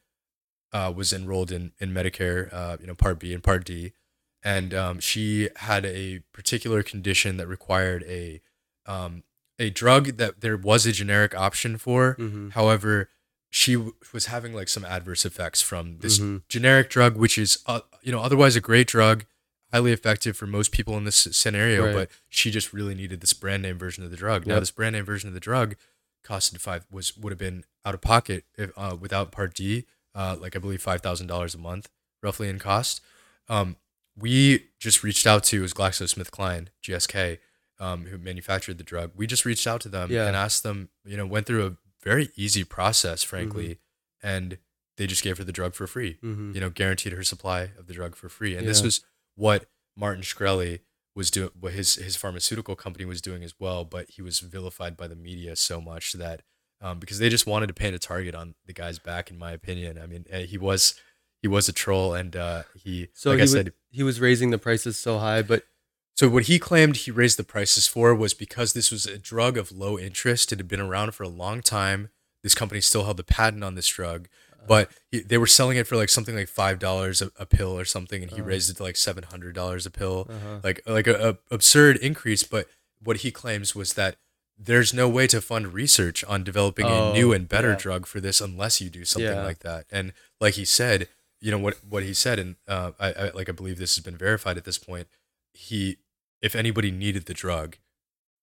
uh, was enrolled in in Medicare. Uh, you know, Part B and Part D, and um, she had a particular condition that required a um, a drug that there was a generic option for. Mhm. However, she w- was having like some adverse effects from this Mhm. generic drug, which is uh, you know otherwise a great drug, highly effective for most people in this scenario. Right. But she just really needed this brand name version of the drug. Now this brand name version of the drug costed five was would have been out of pocket if, uh, without Part D, uh, like I believe five thousand dollars a month roughly in cost. Um, we just reached out to was GlaxoSmithKline GSK, um, who manufactured the drug. We just reached out to them Yeah. and asked them, you know, went through a very easy process, frankly, and they just gave her the drug for free. Mhm. You know, guaranteed her supply of the drug for free. And this was what Martin Shkreli was doing, what his his pharmaceutical company was doing as well. But he was vilified by the media so much that um, because they just wanted to paint a target on the guy's back, in my opinion. I mean, eh, he was he was a troll, and uh, he So like he I was, he was raising the prices so high, but so what he claimed he raised the prices for was because this was a drug of low interest. It had been around for a long time. This company still held the patent on this drug, but he, they were selling it for like something like five dollars a, pill or something, and he Uh. raised it to like seven hundred dollars a pill, uh-huh. like like a, a absurd increase. But what he claims was that there's no way to fund research on developing a new Oh, and better yeah. drug for this unless you do something Yeah. like that. And like he said, you know what what he said, and uh, I, I like I believe this has been verified at this point. He, if anybody needed the drug,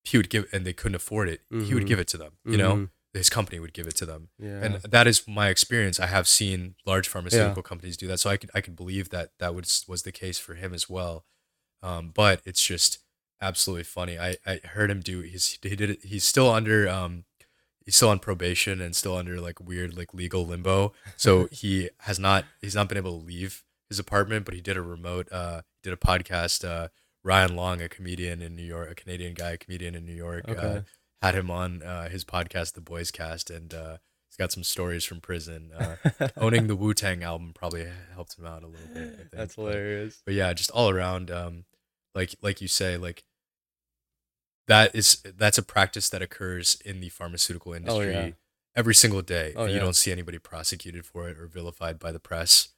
he would give, and they couldn't afford it, he would give it to them. You know, Mhm. his company would give it to them, yeah, and that is my experience. I have seen large pharmaceutical companies do that, so I could I could believe that that was was the case for him as well. Um, but it's just absolutely funny. I, I heard him do. He's he did it. He's still under um, he's still on probation and still under like weird like legal limbo. So he has not he's not been able to leave his apartment, but he did a remote uh did a podcast. Uh, Ryan Long, a comedian in New York, a Canadian guy, a comedian in New York, uh, had him on uh, his podcast, The Boys Cast, and uh, he's got some stories from prison. Uh, owning the Wu Tang album probably helped him out a little bit. I think. That's hilarious. but yeah, just all around, um, like like you say, like that is that's a practice that occurs in the pharmaceutical industry yeah. every single day. Oh, and you don't see anybody prosecuted for it or vilified by the press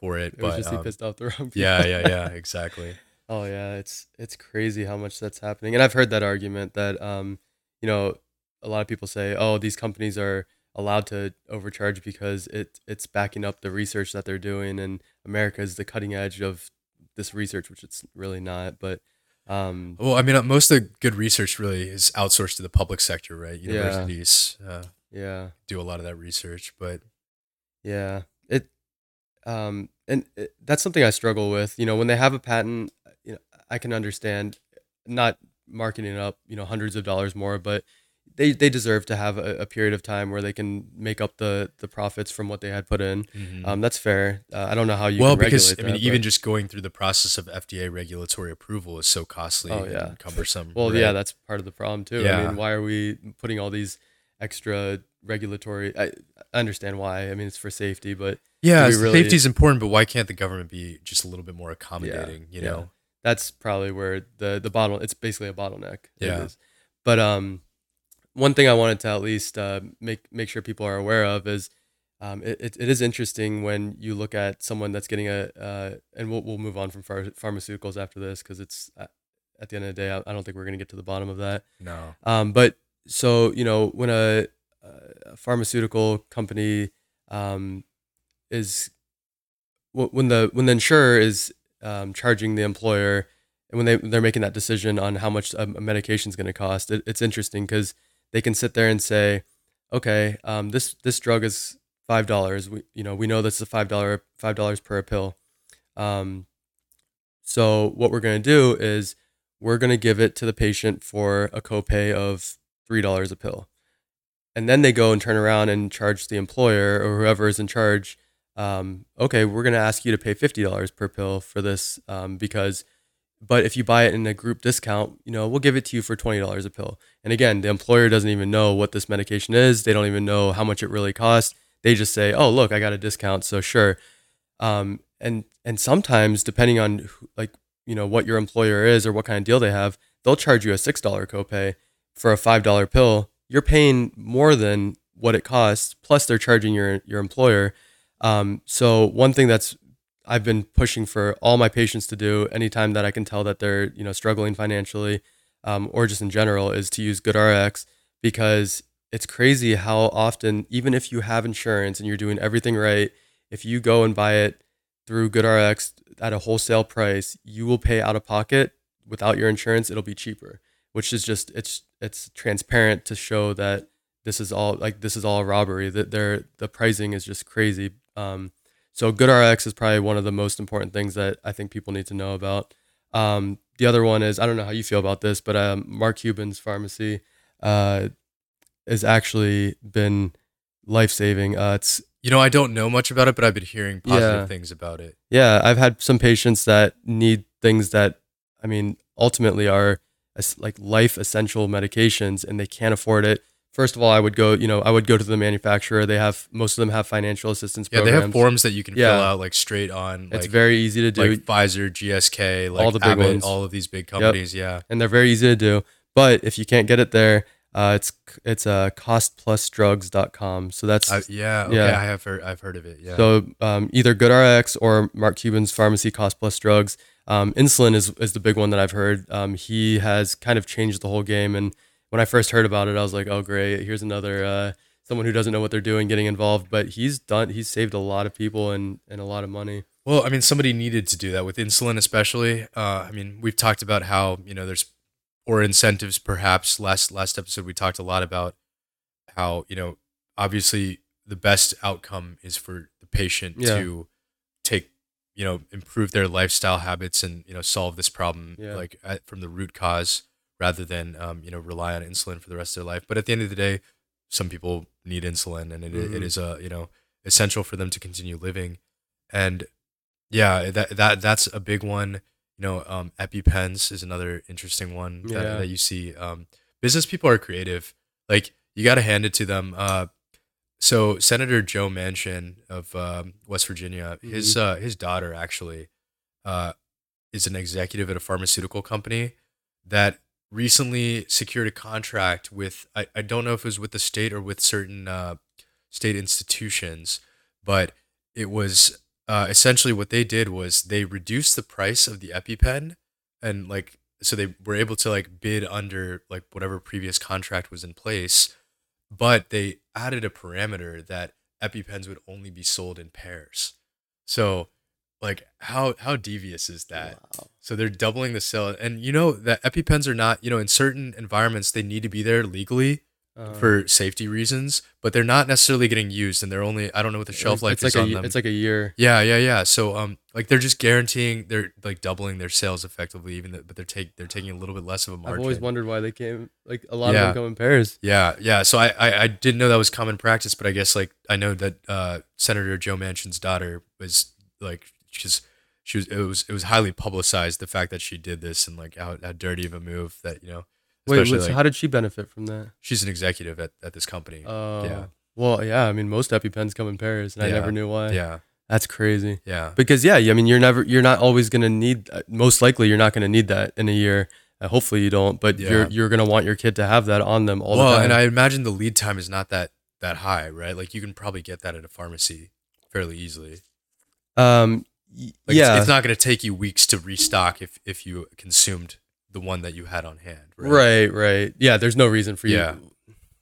for it. It but just um, pissed off the wrong people. yeah, yeah, yeah, exactly. Oh yeah, it's it's crazy how much that's happening. And I've heard that argument that um, you know, a lot of people say, "Oh, these companies are allowed to overcharge because it it's backing up the research that they're doing and America is the cutting edge of this research, which it's really not." But um Well, I mean, uh, most of the good research really is outsourced to the public sector, right? Yeah. Universities. Uh, Yeah. do a lot of that research. But Yeah. It um and it, that's something I struggle with. You know, when they have a patent, I can understand not marketing up, you know, hundreds of dollars more, but they they deserve to have a, a period of time where they can make up the the profits from what they had put in. Um, that's fair. Uh, I don't know how you well, because I mean, that, even but- just going through the process of FDA regulatory approval is so costly Oh, yeah. and cumbersome. Well, right? yeah, that's part of the problem too. Yeah. I mean, why are we putting all these extra regulatory? I, I understand why. I mean, it's for safety, but yeah. really- safety is important, but why can't the government be just a little bit more accommodating? you yeah. know, that's probably where the the bottle. It's basically a bottleneck. Yeah. is. But um, one thing I wanted to at least uh, make make sure people are aware of is. Um, it, it, it is interesting when you look at someone that's getting a, uh, and we'll, we'll move on from phar- pharmaceuticals after this because it's uh, at the end of the day, I, I don't think we're going to get to the bottom of that. no. Um, but so you know, when a, a pharmaceutical company um, is when the when the insurer is um, charging the employer and when they they're making that decision on how much a, medication is going to cost, it, it's interesting because they can sit there and say, okay, um, this this drug is five dollars. We you know we know this is a five dollar five dollars per pill. Um, so what we're going to do is we're going to give it to the patient for a copay of $3 a pill. And then they go and turn around and charge the employer or whoever is in charge, um, okay, we're going to ask you to pay $50 per pill for this um, because, but if you buy it in a group discount, you know, we'll give it to you for $20 a pill. And again, the employer doesn't even know what this medication is. They don't even know how much it really costs. They just say, oh, look, I got a discount. So sure. Um, and, and sometimes depending on who- like, you know, what your employer is or what kind of deal they have, they'll charge you a $6 copay for a $5 pill. You're paying more than what it costs. Plus they're charging your, your employer. Um, so one thing that's I've been pushing for all my patients to do anytime that I can tell that they're, you know, struggling financially, um, or just in general is to use GoodRx because it's crazy how often, even if you have insurance and you're doing everything right, if you go and buy it through GoodRx at a wholesale price, you will pay out of pocket without your insurance. It'll be cheaper, which is just it's it's transparent to show that this is all like this is all robbery. That they're the pricing is just crazy. Um, so GoodRx is probably one of the most important things that I think people need to know about. Um, the other one is I don't know how you feel about this, but um, Mark Cuban's pharmacy uh, has actually been life saving. Uh, it's You know, I don't know much about it, but I've been hearing positive Yeah. things about it. yeah, I've had some patients that need things that I mean ultimately are like life essential medications, and they can't afford it. First of all, I would go, you know, I would go to the manufacturer. They have most of them have financial assistance Yeah, they have forms that you can fill out like straight on. It's like, very easy to do. like Pfizer, GSK, like All the big Abbott, ones. all of these big companies. Yeah. and they're very easy to do. But if you can't get it there, uh, it's it's uh, costplusdrugs.com. So that's I, yeah. Okay. Yeah. I have heard. I've heard of it. Yeah. so um, either GoodRx or Mark Cuban's pharmacy Cost Plus Drugs. Um, insulin is is the big one that I've heard. Um, he has kind of changed the whole game. And when I first heard about it, I was like, oh great, here's another uh, someone who doesn't know what they're doing getting involved. But he's done. He's saved a lot of people and and a lot of money. Well, I mean, somebody needed to do that with insulin, especially. Uh, I mean, we've talked about how you know there's or incentives, perhaps. Last last episode, we talked a lot about how you know obviously the best outcome is for the patient Yeah. to take you know improve their lifestyle habits and you know solve this problem Yeah. like at, from the root cause rather than um, you know rely on insulin for the rest of their life. But at the end of the day, some people need insulin, and it, Mhm. it is a you know essential for them to continue living. And yeah, that that that's a big one. You know, um, EpiPens is another interesting one that, Yeah. that you see. Um, business people are creative. Like you got to hand it to them. Uh, so Senator Joe Manchin of um, West Virginia, his Mm-hmm. uh, his daughter actually uh, is an executive at a pharmaceutical company that recently secured a contract with I, I don't know if it was with the state or with certain uh, state institutions, but it was uh, essentially what they did was they reduced the price of the EpiPen and like so they were able to like bid under like whatever previous contract was in place, but they added a parameter that EpiPens would only be sold in pairs. So like how how devious is that? Wow. So they're doubling the sale, and you know that EpiPens are not. You know, in certain environments, they need to be there legally Uh, for safety reasons, but they're not necessarily getting used, and they're only I don't know what the shelf life it's is like a, on ye- them. It's like a year. yeah, yeah, yeah. So um, like they're just guaranteeing they're like doubling their sales effectively, even th- but they're take they're taking a little bit less of a margin. I've always wondered why they came. Like a lot Yeah. of them come in pairs. Yeah, yeah. So I, I I didn't know that was common practice, but I guess like I know that uh, Senator Joe Manchin's daughter was like she's she was it was it was highly publicized the fact that she did this and like how, how dirty of a move that you know. Wait, wait, so how did she benefit from that? she's an executive at, at this company. Uh, Yeah. Well, yeah. I mean, most EpiPens come in pairs, and I never knew why. yeah, That's crazy. yeah, Because yeah, I mean, you're never, you're not always gonna need. uh, Most likely, you're not gonna need that in a year. Uh, hopefully, you don't. But Yeah. you're you're gonna want your kid to have that on them all the well, time. and I imagine the lead time is not that that high, right? Like you can probably get that at a pharmacy fairly easily. um, Like yeah, it's, it's not going to take you weeks to restock if if you consumed the one that you had on hand, right? right, right. Yeah, there's no reason for you. Yeah.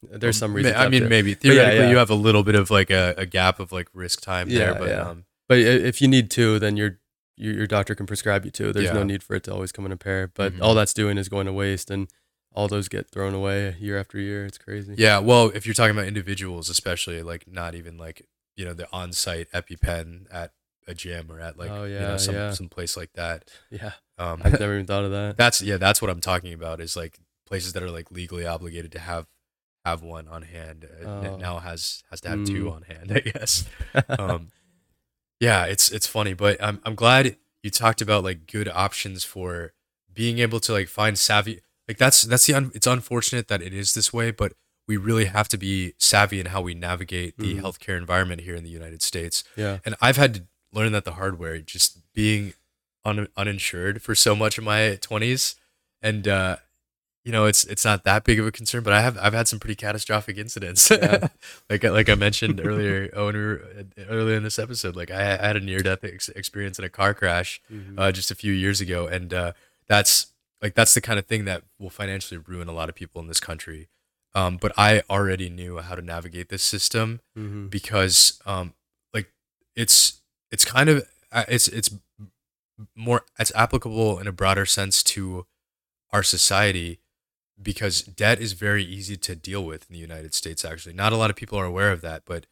There's some reason. I mean, update. maybe theoretically yeah. you have a little bit of like a, a gap of like risk time there, but yeah. um, But if you need to, then your your, doctor can prescribe you to. There's no need for it to always come in a pair. But Mhm. all that's doing is going to waste, and all those get thrown away year after year. It's crazy. yeah. Well, if you're talking about individuals, especially like not even like you know the on-site EpiPen at a gym or at like Oh, you know some yeah. some place like that. yeah. Um, I've never even thought of that. that's yeah, that's what I'm talking about. Is like places that are like legally obligated to have have one on hand. Uh, Oh. now has has to have two Mm. on hand, I guess. um, yeah, it's it's funny, but I'm I'm glad you talked about like good options for being able to like find savvy. Like that's that's the un, it's unfortunate that it is this way, but we really have to be savvy in how we navigate the Mhm. healthcare environment here in the United States. yeah. And I've had to learn that the hard way, just being un, uninsured for so much of my 20s, and uh, you know, it's it's not that big of a concern, but I have I've had some pretty catastrophic incidents. Yeah. like like I mentioned earlier, oh, when we were, earlier in this episode, like I, I had a near death ex- experience in a car crash Mhm. uh, just a few years ago, and uh, that's like that's the kind of thing that will financially ruin a lot of people in this country. Um, but I already knew how to navigate this system Mhm. because um, like it's it's kind of uh, it's it's more it's applicable in a broader sense to our society because debt is very easy to deal with in the United States actually. Not a lot of people are aware of that but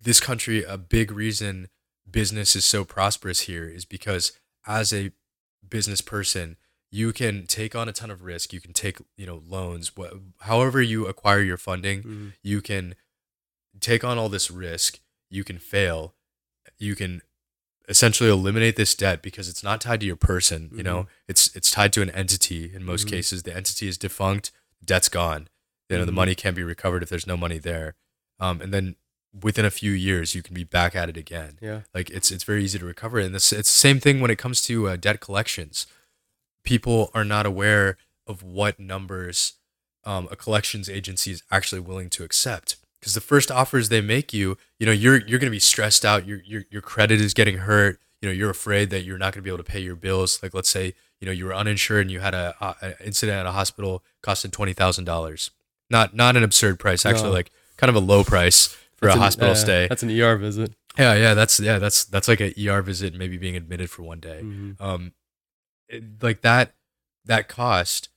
this country a big reason business is so prosperous here is because as a business person you can take on a ton of risk. You can take you know loans wh- however you acquire your funding Mhm. you can take on all this risk. You can fail you can essentially eliminate this debt because it's not tied to your person you know? It's it's tied to an entity in most Mhm. cases. The entity is defunct debt's gone. You know the Mhm. money can't be recovered if there's no money there. Um, and then within a few years you can be back at it again. Yeah. like it's it's very easy to recover and it's it's the same thing when it comes to uh, debt collections. People are not aware of what numbers um, a collections agency is actually willing to accept because the first offers they make you you know you're you're going to be stressed out your, your your credit is getting hurt you know you're afraid that you're not going to be able to pay your bills like let's say you know you were uninsured and you had a, a an incident at a hospital costing $20000 not not an absurd price actually No. like kind of a low price for That's a an- hospital uh, stay That's an ER visit. yeah, yeah, that's yeah, that's that's like an ER visit, maybe being admitted for one day. Mhm. Um, it- like that that cost.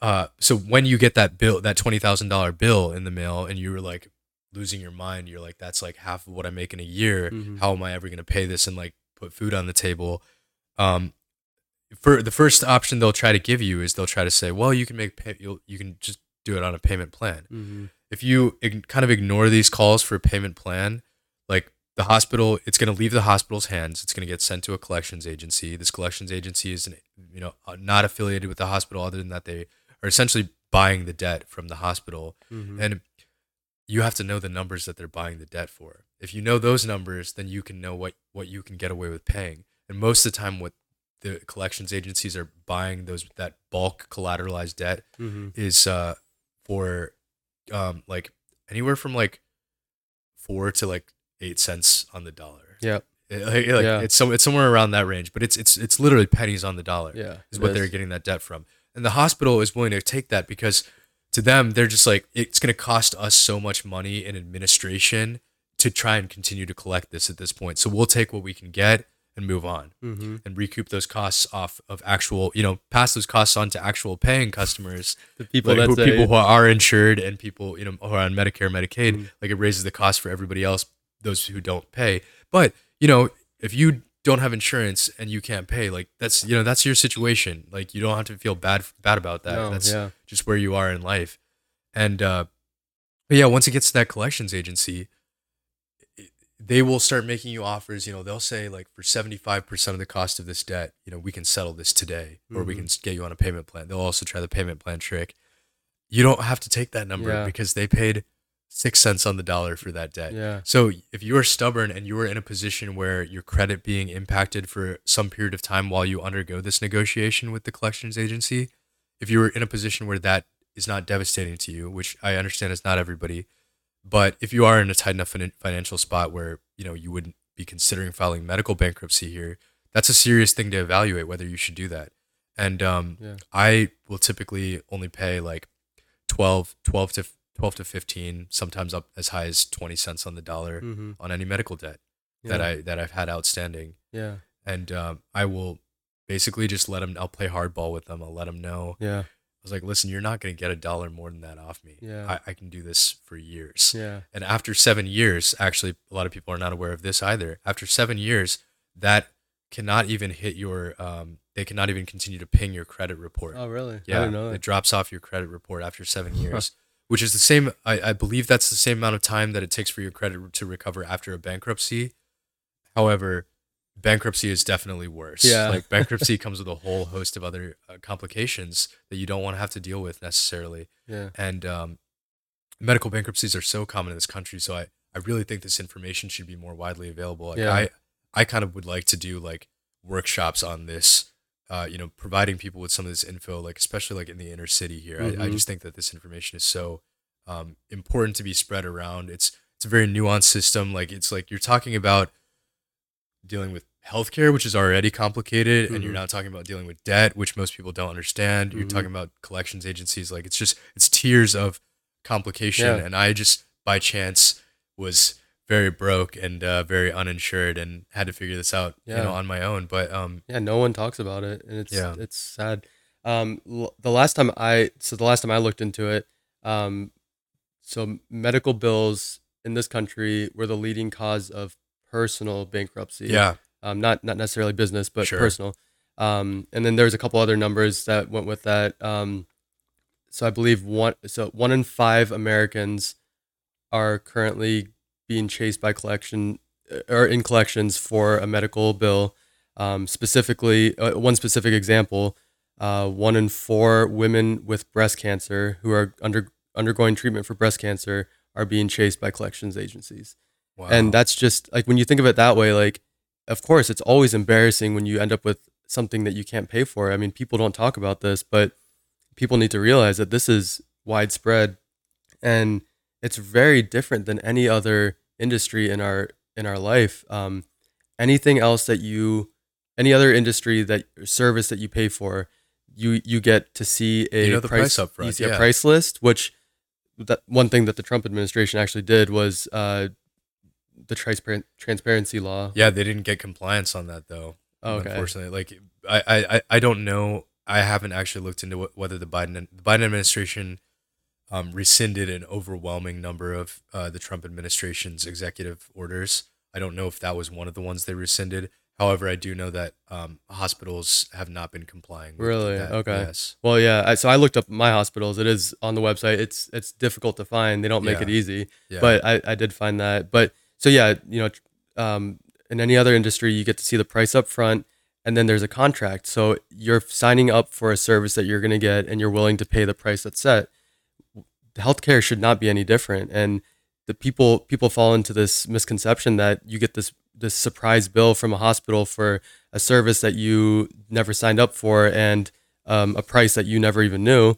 Uh, so when you get that bill, that twenty thousand dollar bill in the mail, and you were like losing your mind, you're like, that's like half of what I make in a year. Mhm. How am I ever gonna pay this and like put food on the table? Um, for the first option they'll try to give you is they'll try to say, well, you can make pay, you'll you can just do it on a payment plan Mhm. if you ig- kind of ignore these calls for a payment plan, like the hospital, it's going to leave the hospital's hands. It's going to get sent to a collections agency. This collections agency is, an, you know, uh, not affiliated with the hospital, other than that they are essentially buying the debt from the hospital, Mhm. and you have to know the numbers that they're buying the debt for. If you know those numbers, then you can know what what you can get away with paying. And most of the time, what the collections agencies are buying those that bulk collateralized debt Mhm. is uh for um like anywhere from like four to like eight cents on the dollar. Yep. It- like, like, Yeah. it's some it's somewhere around that range, but it's it's it's literally pennies on the dollar Yeah. is what they're getting that debt from. And the hospital is willing to take that because to them they're just like it's going to cost us so much money in administration to try and continue to collect this at this point. So we'll take what we can get and move on Mm-hmm. and recoup those costs off of actual, you know, pass those costs on to actual paying customers, The people like, that who, people who are insured and people, you know, who are on Medicare, Medicaid. Mhm. Like it raises the cost for everybody else, those who don't pay. But you know, if you don't have insurance and you can't pay, like that's you know that's your situation. Like you don't have to feel bad bad about that. no, that's yeah, just where you are in life. And uh, but yeah, once it gets to that collections agency, it- they will start making you offers. You know, they'll say like for seventy five percent of the cost of this debt, you know, we can settle this today, or we Mhm. can get you on a payment plan. They'll also try the payment plan trick. You don't have to take that number Yeah. because they paid six cents on the dollar for that debt. yeah, So if you are stubborn and you are in a position where your credit being impacted for some period of time while you undergo this negotiation with the collections agency, if you're in a position where that is not devastating to you, which I understand is not everybody, but if you are in a tight enough fin- financial spot where you know you wouldn't be considering filing medical bankruptcy here, that's a serious thing to evaluate whether you should do that. And um, Yeah. I will typically only pay like 12, 12 to 12 to 15, sometimes up as high as 20 cents on the dollar mm-hmm. on any medical debt that I that I've had outstanding, yeah, and um, I will basically just let them. I'll play hardball with them. I'll let them know. yeah, I was like, listen, you're not going to get a dollar more than that off me. Yeah. I, I can do this for years. yeah, And after seven years, actually, a lot of people are not aware of this either. After seven years, that cannot even hit your. Um, they cannot even continue to ping your credit report. Oh, really? I Yeah, didn't know it drops off your credit report after seven years, which is the same. I, I believe that's the same amount of time that it takes for your credit to recover after a bankruptcy. However, bankruptcy is definitely worse. Yeah. like bankruptcy comes with a whole host of other uh, complications that you don't want to have to deal with necessarily. Yeah, And um, medical bankruptcies are so common in this country, so I I really think this information should be more widely available. Like Yeah. I I kind of would like to do like workshops on this uh, you know, providing people with some of this info, like especially like in the inner city here. I, I Mhm. just think that this information is so um, important to be spread around. It's it's a very nuanced system. Like it's like you're talking about dealing with healthcare, which is already complicated, and you're Mhm. now talking about dealing with debt, which most people don't understand. You're Mhm. talking about collections agencies. Like it's just it's tiers of complication, Yeah. and I just by chance was very broke and uh, very uninsured and had to figure this out, you know, on my own. But um, yeah. No one talks about it, and it's Yeah. it's sad. Um, l- the last time I so the last time I looked into it, um, so medical bills in this country were the leading cause of personal bankruptcy. yeah, um, not not necessarily business, but Sure. personal. Um, and then there's a couple other numbers that went with that. Um, so I believe one so one in five Americans are currently being chased by collection uh, or in collections for a medical bill. Um, specifically, uh, one specific example: uh, one in four women with breast cancer who are under undergoing treatment for breast cancer are being chased by collections agencies wow. and that's just like when you think of it that way like of course it's always embarrassing when you end up with something that you can't pay for i mean people don't talk about this but people need to realize that this is widespread and it's very different than any other industry in our in our life um, anything else that you any other industry that service that you pay for you you get to see a You know the price up front, you see a yeah. price list which that one thing that the Trump administration actually did was uh, the transparent transparency law. yeah, they didn't get compliance on that though. Oh, okay. Unfortunately, like I, I, I- I don't know. I haven't actually looked into whether the Biden the Biden administration um, rescinded an overwhelming number of uh, the Trump administration's executive orders. I don't know if that was one of the ones they rescinded. However, I do know that um, hospitals have not been complying. With Really? that. Okay. Yes. Well, yeah. I, so I looked up my hospitals. It is on the website. It's it's difficult to find. They don't make Yeah. it easy, Yeah. but I, I did find that. But so yeah, you know, um, in any other industry, you get to see the price up front, and then there's a contract. So you're signing up for a service that you're going to get, and you're willing to pay the price that's set. Healthcare should not be any different, and the people people fall into this misconception that you get this this surprise bill from a hospital for a service that you never signed up for and um, a price that you never even knew.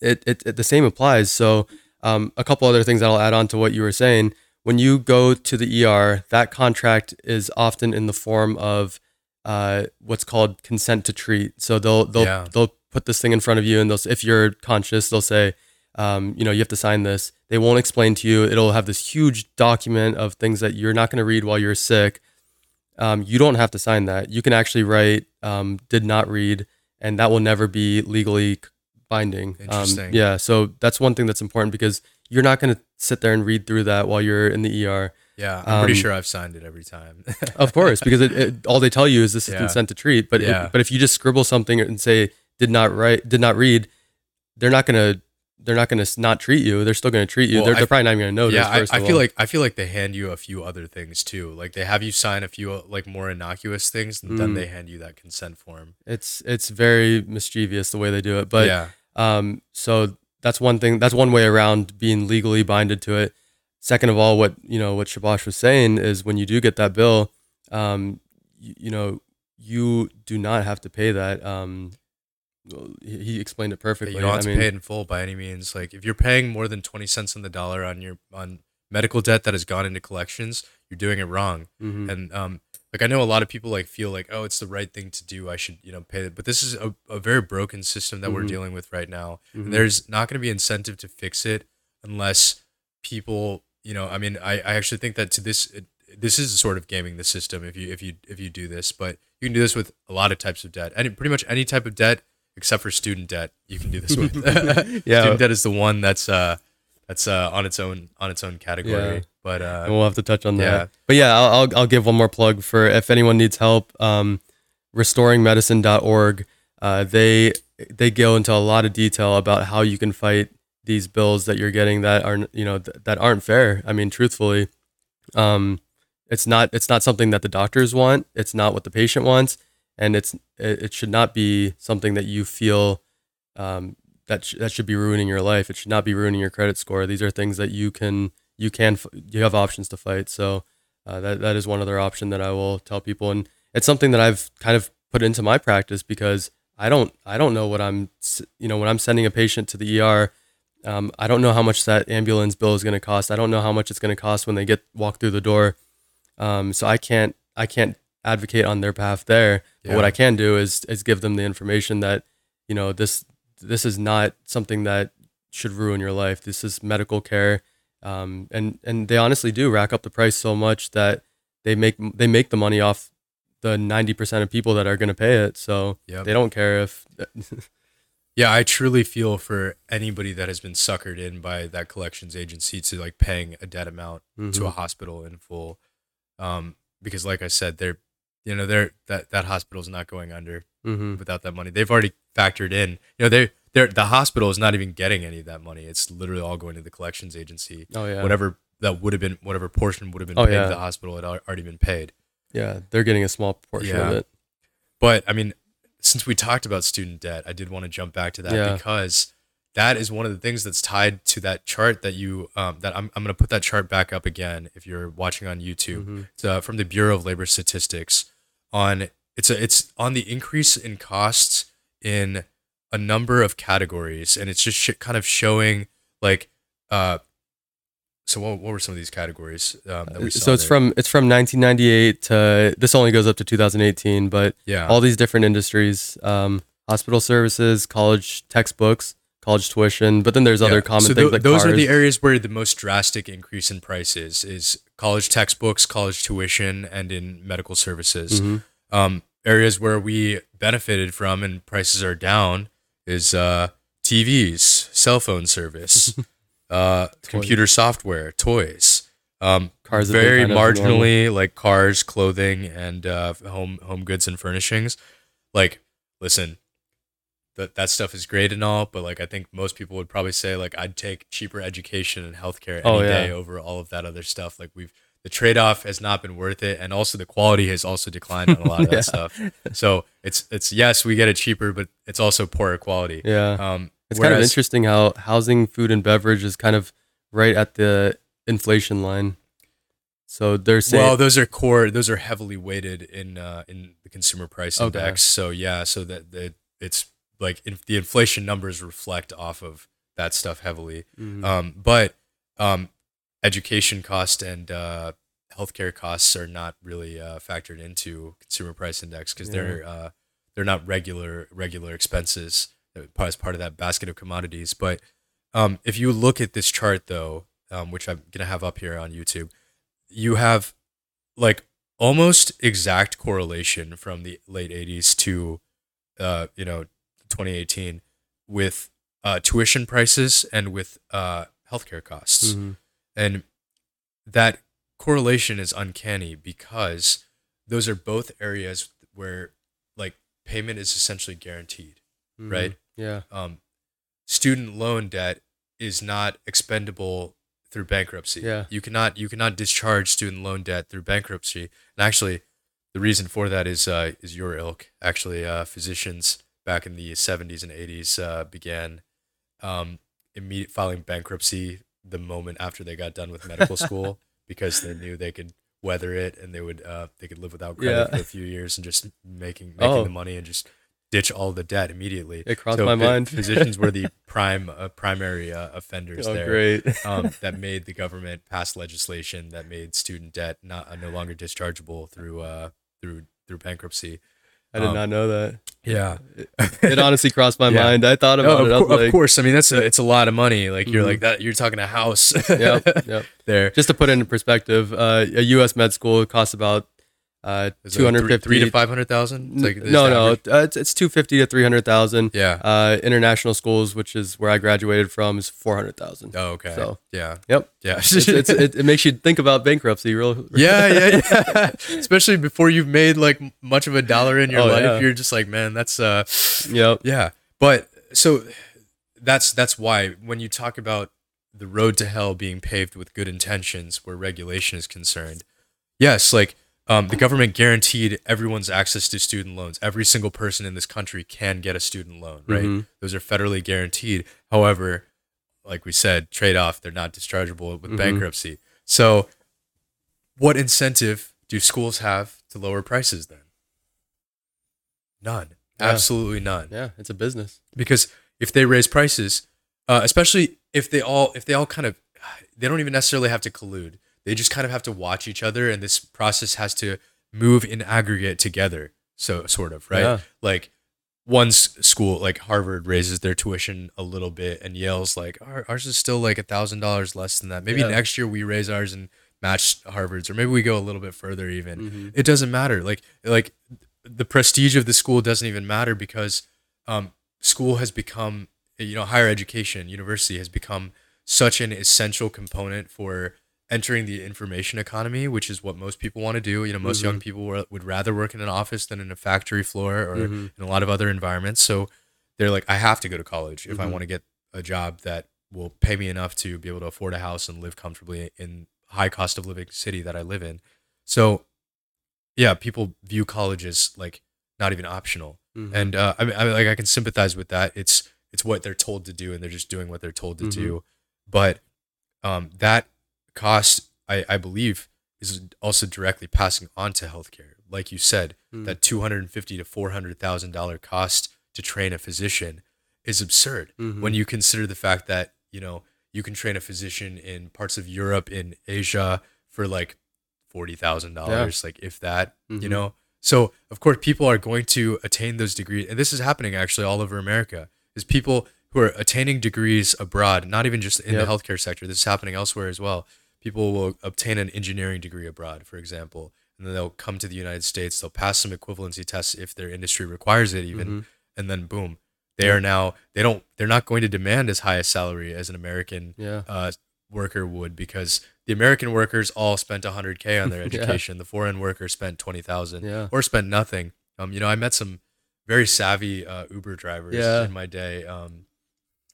It, it, it the same applies. So um, a couple other things that I'll add on to what you were saying. When you go to the ER, that contract is often in the form of uh, what's called consent to treat. So they'll they'll Yeah. they'll put this thing in front of you, and they'll if you're conscious, they'll say, um, you know, you have to sign this. They won't explain to you. It'll have this huge document of things that you're not going to read while you're sick. um, you don't have to sign that. You can actually write um, "did not read," and that will never be legally binding. Um, Interesting. yeah, so that's one thing that's important because you're not going to sit there and read through that while you're in the ER. Yeah, I'm pretty Um, sure I've signed it every time. Of course, because it, it, all they tell you is this is Yeah. consent to treat. But Yeah. if, but if you just scribble something and say did not write, did not read, they're not gonna they're not gonna not treat you. They're still gonna treat you. Well, they're, I- they're probably not even gonna notice. yeah, I, I feel all. like I feel like they hand you a few other things too. Like they have you sign a few like more innocuous things, and then Mm. they hand you that consent form. it's it's very mischievous the way they do it. But yeah, Um, so that's one thing. That's one way around being legally binded to it. Second of all, what you know, what Shabash was saying is when you do get that bill, um, you, you know, you do not have to pay that. Um, he he explained it perfectly. you don't have I to mean, pay it in full by any means. Like if you're paying more than twenty cents on the dollar on your on medical debt that has gone into collections, you're doing it wrong. mhm. And um, like I know a lot of people like feel like oh it's the right thing to do. I should you know pay it. But this is a, a very broken system that we're Mhm. dealing with right now. Mhm. And there's not going to be incentive to fix it unless people you know. I mean I, I actually think that to this it, this is a sort of gaming the system if you if you if you do this. But you can do this with a lot of types of debt. Any pretty much any type of debt except for student debt you can do this with. Yeah. student debt is the one that's uh that's uh on its own on its own category. Yeah. But uh, we'll have to touch on that. yeah. But yeah, I'll, I'll, I'll give one more plug for if anyone needs help. Um, restoringmedicine.org. Uh, they they go into a lot of detail about how you can fight these bills that you're getting that aren't you know th- that aren't fair. I mean, truthfully, um, it's not it's not something that the doctors want. It's not what the patient wants, and it's it, should not be something that you feel um, that sh- that should be ruining your life. It should not be ruining your credit score. These are things that you can you can f- you have options to fight. So uh, that that is one other option that I will tell people, and it's something that I've kind of put into my practice because I don't I don't know what I'm you know when I'm sending a patient to the ER. Um, I don't know how much that ambulance bill is going to cost. I don't know how much it's going to cost when they get walk through the door. Um, so I can't I can't advocate on their behalf there. But what I can do is is give them the information that you know this this is not something that should ruin your life. This is medical care, um, and and they honestly do rack up the price so much that they make they make the money off the ninety percent of people that are going to pay it. So Yep. they don't care if Yeah, I truly feel for anybody that has been suckered in by that collections agency to like paying a debt amount to a Mhm. hospital in full. Um, because like I said, they're you know, they're that that hospital's not going under Mhm. without that money. They've already factored in. You know, they they're the hospital is not even getting any of that money. It's literally all going to the collections agency. oh yeah Whatever that would have been whatever portion would have been Oh, paid yeah. to the hospital had already been paid. yeah they're getting a small portion of it. But I mean, since we talked about student debt, I did want to jump back to that Yeah. because that is one of the things that's tied to that chart that you um, that I'm I'm going to put that chart back up again if you're watching on YouTube. Mhm. It's uh, from the Bureau of Labor Statistics on it's a it's on the increase in costs in a number of categories and it's just sh- kind of showing like uh so what, what were some of these categories um, that we saw So it's there? from it's from 1998 to this only goes up to 2018, but yeah. all these different industries, um, hospital services, college textbooks, college tuition, but then there's other common so things tho- like those are the areas where the most drastic increase in prices is college textbooks, college tuition, and in medical services. Mhm. Um, areas where we benefited from and prices are down is uh, TVs, cell phone service, uh, computer software, toys. Um, Cars very kind of normal. marginally like cars, clothing, and uh, home home goods and furnishings. Like, listen, that that stuff is great and all, but like I think most people would probably say like I'd take cheaper education and healthcare any Oh, yeah. day over all of that other stuff. Like we've the trade off has not been worth it, and also the quality has also declined on a lot of that stuff. So it's it's yes we get it cheaper, but it's also poorer quality. Yeah. Um, It's kind of interesting how housing, food, and beverage is kind of right at the inflation line. So they're saying, Well, those are core. Those are heavily weighted in uh, in the consumer price Okay. index. So yeah, so that that it's like in, the inflation numbers reflect off of that stuff heavily. Mhm. Um, but um, education cost and uh, healthcare costs are not really uh, factored into consumer price index because they're uh, they're not regular regular expenses as part of that basket of commodities. But um, if you look at this chart though, um, which I'm gonna have up here on YouTube, you have like almost exact correlation from the late 80s to uh, you know 2018 with uh, tuition prices and with uh, healthcare costs Mhm. and that correlation is uncanny because those are both areas where like payment is essentially guaranteed Mhm. right Yeah. um, student loan debt is not expendable through bankruptcy. Yeah. You cannot you cannot discharge student loan debt through bankruptcy. And actually, the reason for that is uh, is your ilk. Actually, uh, physicians back in the 70s and 80s uh, began um, immediate filing bankruptcy the moment after they got done with medical school because they knew they could weather it and they would uh, they could live without credit Yeah. for a few years and just making making Oh. the money and just ditch all the debt immediately. It crossed So my mind. physicians were the prime uh, primary uh, offenders Oh, there great. um, that made the government pass legislation that made student debt not uh, no longer dischargeable through uh, through through bankruptcy. I did um, not know that. Yeah, It honestly crossed my Yeah. mind. I thought about of, it. Was of like, course. I mean, that's a, it's a lot of money. Like you're Mhm. like that. You're talking a house. yep, yep. there. Just to put it in perspective, uh, a U.S. med school costs about uh, two hundred fifty three to five hundred thousand. Like no, no, uh, it's, it's two fifty to three hundred thousand. Yeah. Uh, international schools, which is where I graduated from, is four hundred thousand. Oh, okay. So- yeah. Yep. Yeah. It's, it's, it, it makes you think about bankruptcy, real. yeah, yeah, yeah. Especially before you've made like much of a dollar in your Oh, life, yeah. you're just like, man, that's uh, Yep. yeah. But so that's that's why when you talk about the road to hell being paved with good intentions, where regulation is concerned, yes, like um, the government guaranteed everyone's access to student loans. Every single person in this country can get a student loan, right? Mhm. Those are federally guaranteed. However, like we said, trade off, they're not dischargeable with Mhm. bankruptcy. So, what incentive do schools have to lower prices then? None. Yeah. Absolutely none Yeah, it's a business. because if they raise prices, uh, especially if they all if they all kind of they don't even necessarily have to collude. They just kind of have to watch each other, and this process has to move in aggregate together. So sort of right, Yeah. like one school like Harvard raises their tuition a little bit, and Yale's like ours is still like a thousand dollars less than that. Maybe Yeah. next year we raise ours and match Harvard's, or maybe we go a little bit further even Mhm. it doesn't matter like like the prestige of the school doesn't even matter because um, school has become you know higher education university has become such an essential component for entering the information economy which is what most people want to do you know most young people were, would rather work in an office than in a factory floor or Mhm. in a lot of other environments so they're like i have to go to college if i Mhm. want to get a job that will pay me enough to be able to afford a house and live comfortably in high cost of living city that i live in so yeah, people view college as like not even optional, Mhm. and uh, I mean, I mean, like I can sympathize with that. It's it's what they're told to do, and they're just doing what they're told to do. But um, that cost, I, I believe, is also directly passing on to healthcare. Like you said, Mm. that two hundred and fifty to four hundred thousand dollar cost to train a physician is absurd Mhm. when you consider the fact that you know you can train a physician in parts of Europe, in Asia, for like forty thousand dollars, like if that, you Mhm. know. So of course, people are going to attain those degrees, and this is happening actually all over America. Is people who are attaining degrees abroad, not even just in Yep. the healthcare sector. This is happening elsewhere as well. People will obtain an engineering degree abroad, for example, and then they'll come to the United States. They'll pass some equivalency tests if their industry requires it, even, Mhm. and then boom, they are now they don't they're not going to demand as high a salary as an American Yeah. uh, worker would because the American workers all spent 100k on their Yeah. education. The foreign worker spent 20,000 Yeah. or spent nothing. Um, you know, I met some very savvy uh, Uber drivers Yeah. in my day. Um,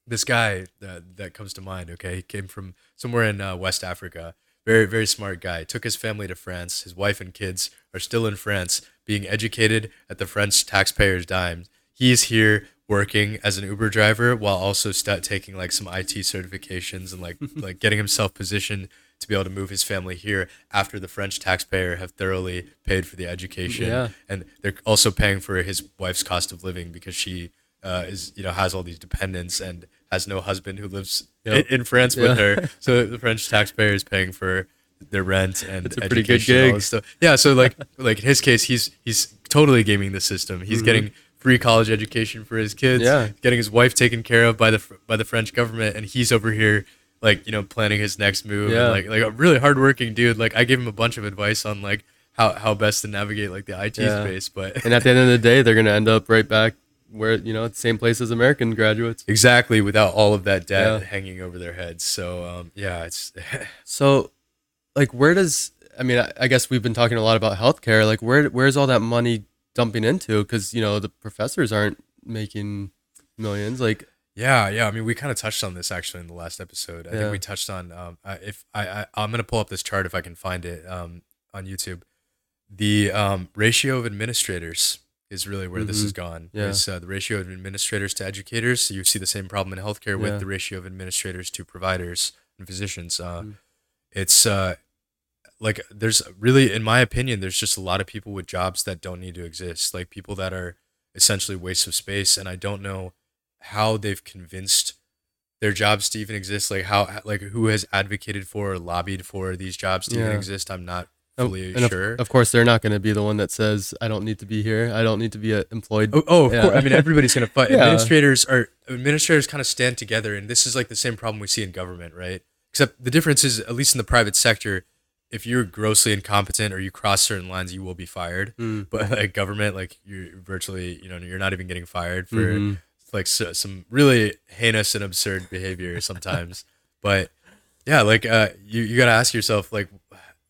this guy that, that comes to mind. Okay, he came from somewhere in uh, West Africa. Very very smart guy. Took his family to France. His wife and kids are still in France, being educated at the French taxpayers' dime. He's here working as an Uber driver while also st- taking like some IT certifications and like like getting himself positioned to be able to move his family here after the French taxpayer have thoroughly paid for the education Yeah. and they're also paying for his wife's cost of living because she uh, is you know has all these dependents and has no husband who lives Yep. in, in France with her. So the French taxpayer is paying for their rent and That's a pretty good education and all gig. Yeah, so like like in his case, he's he's totally gaming the system. He's getting free college education for his kids. Mm-hmm. Yeah. getting his wife taken care of by the by the French government, and he's over here like you know planning his next move. Yeah. And, like like a really hardworking dude. Like I gave him a bunch of advice on like how how best to navigate like the IT Yeah. space, but And at the end of the day, they're gonna end up right back where you know, the same place as American graduates. exactly without all of that debt Yeah. hanging over their heads. So um, yeah, it's So, like, where does I mean? I, I guess we've been talking a lot about healthcare. Like, where where's all that money dumping into? Because you know the professors aren't making millions. Like, Yeah, yeah. I mean, we kind of touched on this actually in the last episode. I Yeah. think we touched on um, if I, I I'm gonna pull up this chart if I can find it um, on YouTube. The um, ratio of administrators is really where this has gone. Mm-hmm. Yeah. Is uh, the ratio of administrators to educators. So you see the same problem in healthcare with the ratio of administrators to providers and physicians. Uh, Mm. It's uh, like there's really, in my opinion, there's just a lot of people with jobs that don't need to exist. Like people that are essentially wastes of space, and I don't know how they've convinced their jobs to even exist like how like who has advocated for or lobbied for these jobs to even exist i'm not Oh, and of, sure of course, they're not going to be the one that says, "I don't need to be here. I don't need to be uh, employed." oh, oh of Yeah. course i mean everybody's gonna fight Yeah. administrators are administrators kind of stand together and this is like the same problem we see in government right except the difference is at least in the private sector if you're grossly incompetent or you cross certain lines you will be fired Mm. but like government like you're virtually you know you're not even getting fired for Mhm. like so, some really heinous and absurd behavior sometimes. but yeah, like uh, you you gotta ask yourself like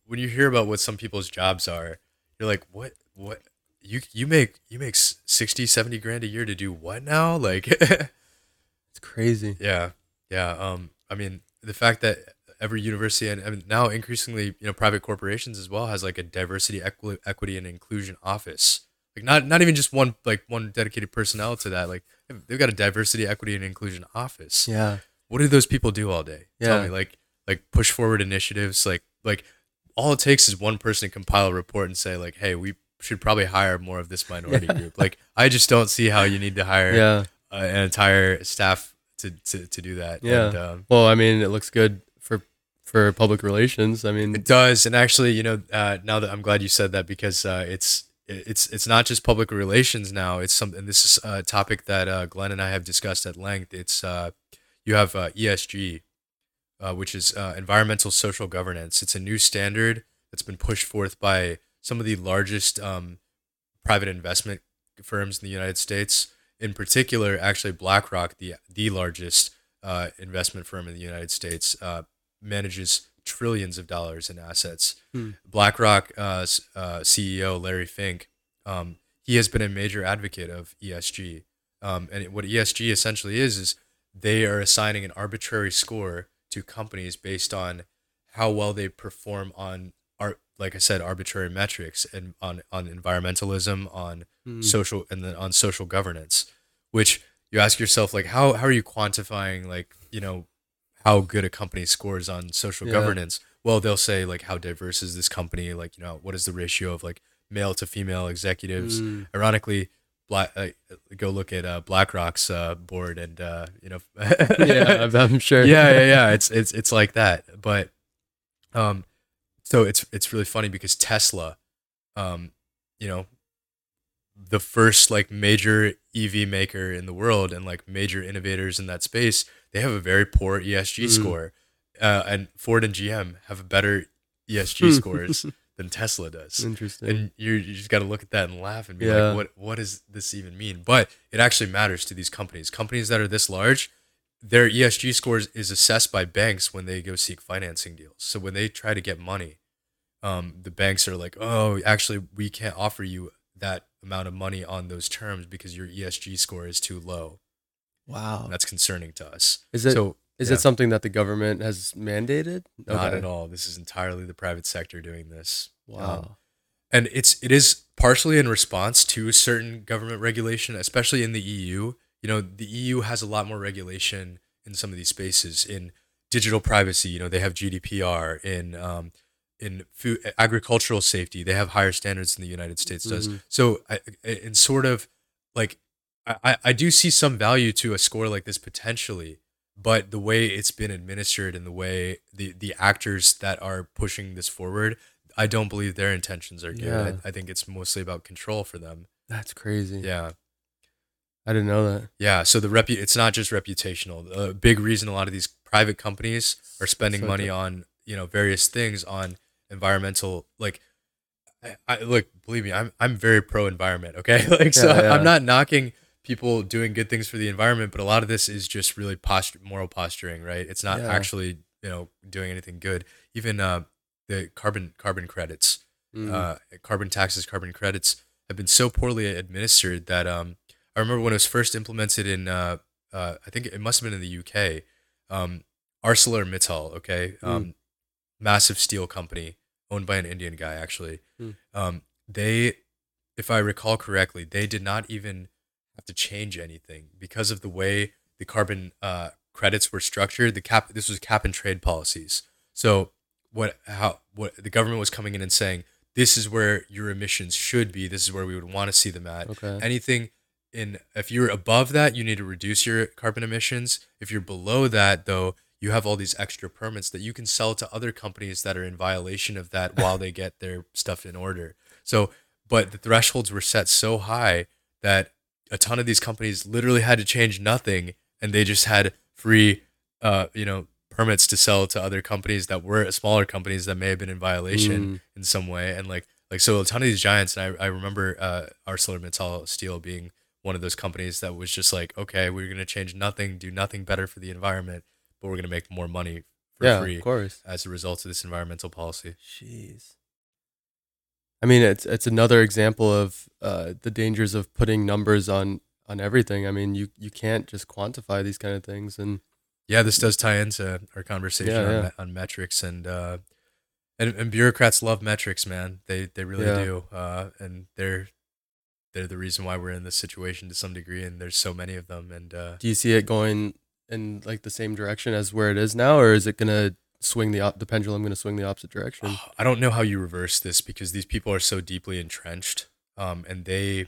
when you hear about what some people's jobs are, you're like, what what you you make you make s- 60 70 grand a year to do what now like It's crazy. yeah yeah um i mean the fact that every university and, and now increasingly you know private corporations as well has like a diversity equi- equity and inclusion office like not not even just one like one dedicated personnel to that like they've got a diversity equity and inclusion office Yeah. what do those people do all day tell Yeah. me like like push forward initiatives like like all it takes is one person to compile a report and say like hey we should probably hire more of this minority group like i just don't see how you need to hire Yeah. uh, an entire staff to, to, to do that. Yeah. And, um, Well, I mean, it looks good for for public relations. I mean, it does. And actually, you know, uh, now that I'm glad you said that because uh, it's it's it's not just public relations now. It's something. This is a topic that uh, Glenn and I have discussed at length. It's uh, you have uh, ESG, uh, which is uh, environmental social governance. It's a new standard that's been pushed forth by some of the largest um, private investment firms in the United States. In particular, actually, BlackRock, the the largest uh, investment firm in the United States, uh, manages trillions of dollars in assets. Hmm. BlackRock uh, uh, CEO Larry Fink, um, he has been a major advocate of ESG. Um, and what ESG essentially is is they are assigning an arbitrary score to companies based on how well they perform on art, like I said, arbitrary metrics and on on environmentalism, on mm, social and then on social governance which you ask yourself like how how are you quantifying like you know how good a company scores on social Yeah. governance? Well they'll say like how diverse is this company? Like you know what is the ratio of like male to female executives? Mm, ironically black uh, go look at uh, blackrock's uh, board and uh, you know yeah, I'm, I'm sure. yeah, yeah, yeah. It's it's it's like that. But um so it's it's really funny because Tesla, um, you know, the first like major EV maker in the world and like major innovators in that space, they have a very poor ESG Mm. score. Uh, and Ford and GM have better ESG scores than Tesla does Interesting. and you you just got to look at that and laugh and be Yeah. like, what what does this even mean? But it actually matters to these companies. Companies that are this large, their ESG scores is assessed by banks when they go seek financing deals. So when they try to get money, um, the banks are like, oh, actually, we can't offer you that amount of money on those terms because your ESG score is too low. wow. And that's concerning to us. Is it so is yeah. it something that the government has mandated? not at all. This is entirely the private sector doing this. Um, Wow. and it's it is partially in response to certain government regulation, especially in the EU. You know, the EU has a lot more regulation in some of these spaces in digital privacy. You know, they have GDPR in um, in food agricultural safety. They have higher standards than the United States does. Mhm. So, I, in sort of like, I- I do see some value to a score like this potentially. But the way it's been administered and the way the, the actors that are pushing this forward, I don't believe their intentions are good. Yeah. I, I think it's mostly about control for them. That's crazy. Yeah. I didn't know that. Yeah. So the repu- it's not just reputational. A big reason a lot of these private companies are spending So money the- on, you know, various things on environmental like I, I look, believe me, I'm I'm very pro environment. Okay, like so, Yeah, yeah. I'm not knocking people doing good things for the environment, but a lot of this is just really posture, moral posturing, right? It's not Yeah. actually you know doing anything good. Even uh, the carbon carbon credits, Mm. uh, carbon taxes, carbon credits have been so poorly administered that um, I remember when it was first implemented in uh, uh, I think it must have been in the UK, um, ArcelorMittal, okay, um, massive steel company owned by an Indian guy actually. Hmm. Um, they, if I recall correctly, they did not even to change anything because of the way the carbon uh, credits were structured. The cap this was cap and trade policies. So what how what the government was coming in and saying this is where your emissions should be. This is where we would want to see them at. Okay. Anything in if you're above that, you need to reduce your carbon emissions. If you're below that, though, you have all these extra permits that you can sell to other companies that are in violation of that while they get their stuff in order. So, but the thresholds were set so high that a ton of these companies literally had to change nothing and they just had free uh you know permits to sell to other companies that were smaller companies that may have been in violation Mm. in some way and like like so a ton of these giants and I, I remember uh ArcelorMittal Steel being one of those companies that was just like okay we're going to change nothing do nothing better for the environment but we're going to make more money for yeah, free of course. as a result of this environmental policy Jeez. I mean, it's it's another example of uh, the dangers of putting numbers on on everything. I mean, you you can't just quantify these kind of things, and Yeah, this does tie into our conversation Yeah, on, yeah. on metrics and uh, and and bureaucrats love metrics, man. They they really Yeah. do, uh, and they're they're the reason why we're in this situation to some degree. And there's so many of them, and uh, do you see it going in like the same direction as where it is now, or is it gonna swing the op- the pendulum gonna swing the opposite direction? I don't know how you reverse this because these people are so deeply entrenched, um, and they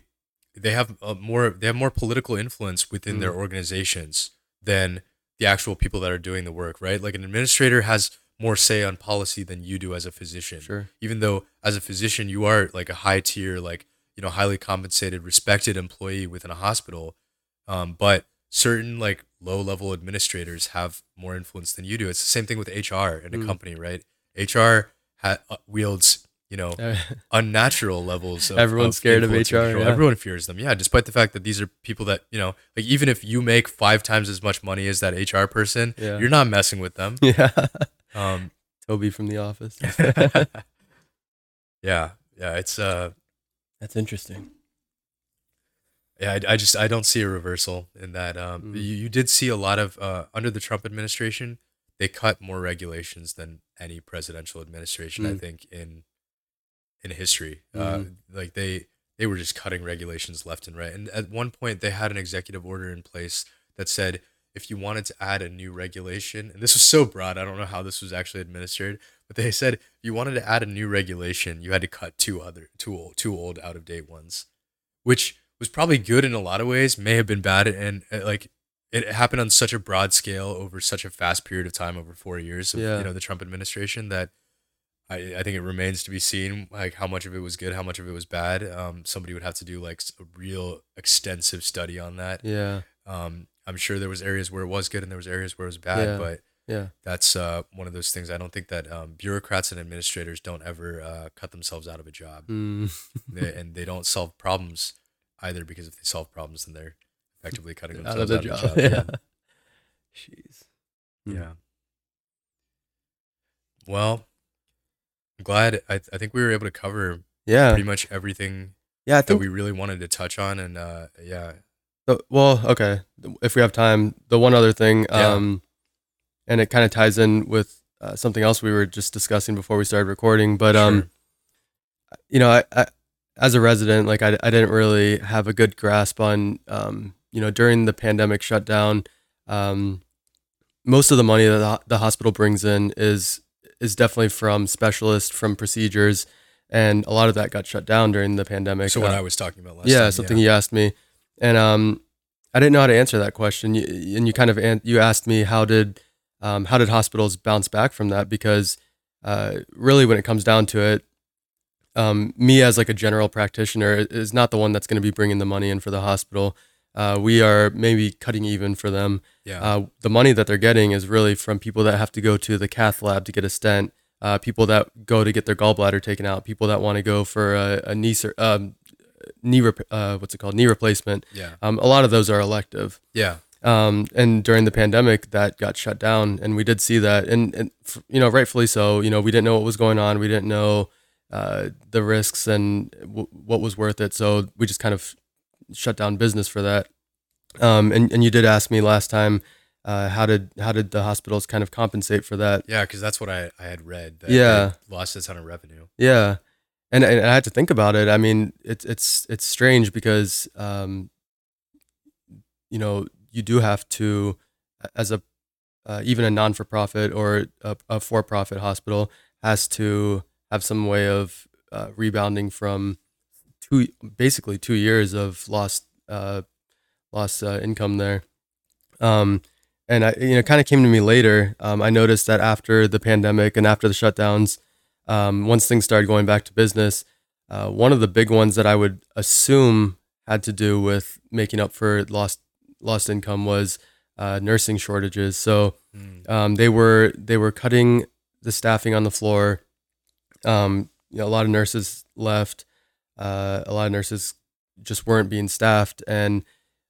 they have a more they have more political influence within their Mm. organizations than the actual people that are doing the work. Right, like an administrator has more say on policy than you do as a physician. Sure. even though as a physician you are like a high tier like you know highly compensated respected employee within a hospital um, but certain like low level administrators have more influence than you do it's the same thing with hr in a Mm. company right hr ha- uh, wields you know unnatural levels of, Everyone's scared of HR, yeah. everyone fears them yeah despite the fact that these are people that you know like even if you make five times as much money as that hr person Yeah. you're not messing with them yeah, um, Toby from The Office. yeah yeah it's uh That's interesting. Yeah, I, I just I don't see a reversal in that. Um, Mm. you, you did see a lot of uh, under the Trump administration, they cut more regulations than any presidential administration I Mm. think in in history. Uh, Mhm. like they they were just cutting regulations left and right. And at one point, they had an executive order in place that said if you wanted to add a new regulation, and this was so broad, I don't know how this was actually administered, but they said if you wanted to add a new regulation, you had to cut two other two old, two old out of date ones, which was probably good in a lot of ways, may have been bad, and uh, like it happened on such a broad scale over such a fast period of time over four years of Yeah. you know the Trump administration that I, I think it remains to be seen like how much of it was good, how much of it was bad. Um, somebody would have to do like a real extensive study on that. Yeah, Um, I'm sure there was areas where it was good and there was areas where it was bad, Yeah. but yeah, that's uh, one of those things. I don't think that um, bureaucrats and administrators don't ever uh, cut themselves out of a job, mm. they, and they don't solve problems either because if they solve problems, then they're effectively cutting out themselves of out the of job. a Yeah. job. Jeez. Yeah. Mm. yeah. Well, I'm glad. I, I think we were able to cover Yeah. pretty much everything Yeah. I that think. we really wanted to touch on, and uh, yeah, the- well, okay. If we have time, the one other thing, Yeah. um, and it kind of ties in with uh, something else we were just discussing before we started recording. But um, you know, I, I as a resident, like I, I didn't really have a good grasp on, um, you know, during the pandemic shutdown, um, most of the money that the, hospital brings in is is definitely from specialists, from procedures, and a lot of that got shut down during the pandemic. so what Uh, I was talking about last yeah, time, something you asked me, and um, I didn't know how to answer that question. You, and you kind of an- you asked me how did um, how did hospitals bounce back from that? Because uh, really, when it comes down to it, um, me as like a general practitioner is not the one that's going to be bringing the money in for the hospital. Uh, we are maybe cutting even for them. yeah, Uh, the money that they're getting is really from people that have to go to the cath lab to get a stent, uh, people that go to get their gallbladder taken out, people that want to go for a, a knee sur- um, knee rep- uh, what's it called knee replacement. Yeah. Um, a lot of those are elective. Yeah. Um, and during the pandemic, that got shut down, and we did see that, and, and f- you know, rightfully so. You know, we didn't know what was going on. We didn't know uh, the risks and w- what was worth it. So we just kind of shut down business for that. Um, and and you did ask me last time, uh, how did how did the hospitals kind of compensate for that? Yeah, because that's what I, I had read. That Yeah. lost a ton of revenue. Yeah, and, and I had to think about it. I mean, it's it's it's strange because um, you know you do have to as a uh, even a non for profit or a, a for profit hospital has to have some way of uh, rebounding from two basically two years of lost uh, lost uh, income there. Um, and I, you know, kind of came to me later. Um, I noticed that after the pandemic and after the shutdowns, um, once things started going back to business, uh, one of the big ones that I would assume had to do with making up for lost lost income was uh, nursing shortages. So Mm. um, they were they were cutting the staffing on the floor. Um, you know, a lot of nurses left. Uh, a lot of nurses just weren't being staffed, and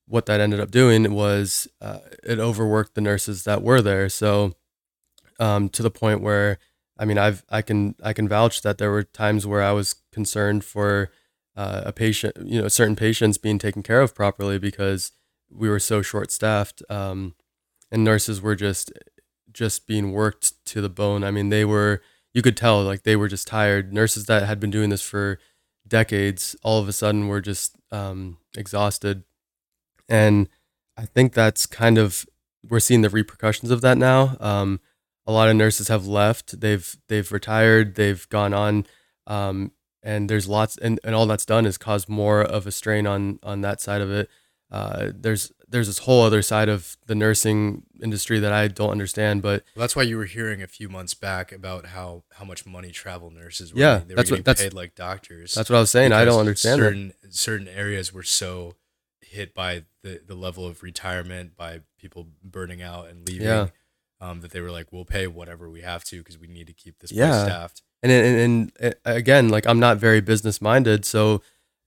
what that ended up doing was uh, it overworked the nurses that were there. So um, to the point where I mean, I've I can I can vouch that there were times where I was concerned for uh, a patient, you know, certain patients being taken care of properly because we were so short staffed, um, and nurses were just just being worked to the bone. I mean, they were you could tell like they were just tired. Nurses that had been doing this for decades, all of a sudden were just um, exhausted, and I think that's kind of we're seeing the repercussions of that now. Um, a lot of nurses have left. They've they've retired. They've gone on, um, and there's lots, and, and all that's done is cause more of a strain on on that side of it. Uh, there's there's this whole other side of the nursing industry that I don't understand, but Well, that's why you were hearing a few months back about how, how much money travel nurses were Yeah. They that's were what- getting that's- paid like doctors. that's what I was saying. I don't understand that. certain certain areas were so hit by the, the level of retirement by people burning out and leaving Yeah. um, that they were like we'll pay whatever we have to because we need to keep this Yeah. place staffed and and, and and again like i'm not very business minded so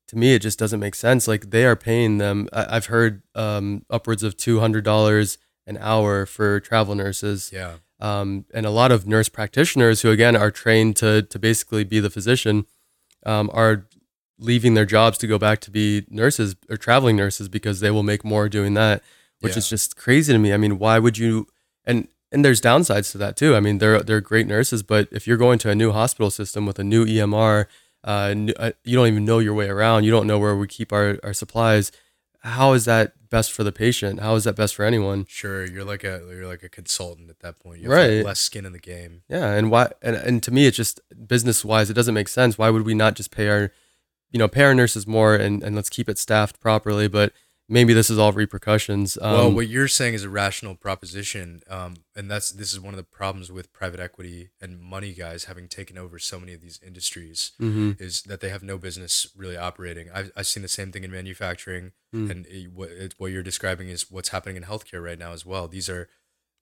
to me it just doesn't make sense. Like they are paying them I, i've heard um, upwards of $200 an hour for travel nurses. Yeah. Um, and a lot of nurse practitioners who again are trained to to basically be the physician um, are leaving their jobs to go back to be nurses or traveling nurses because they will make more doing that which Yeah. is just crazy to me. I mean why would you and and there's downsides to that too. I mean they're they're great nurses but if you're going to a new hospital system with a new emr uh, uh, you don't even know your way around you don't know where we keep our, our supplies how is that best for the patient how is that best for anyone sure you're like a you're like a consultant at that point you Right. have less skin in the game Yeah, and why? And, and to me, it's just business wise, it doesn't make sense. Why would we not just pay our, you know, pay our nurses more and, and let's keep it staffed properly? But maybe this is all repercussions. Um, well, what you're saying is a rational proposition, um, and that's this is one of the problems with private equity and money guys having taken over so many of these industries mhm, is that they have no business really operating. I've, I've seen the same thing in manufacturing, Mm. and it, what it, what you're describing is what's happening in healthcare right now as well. These are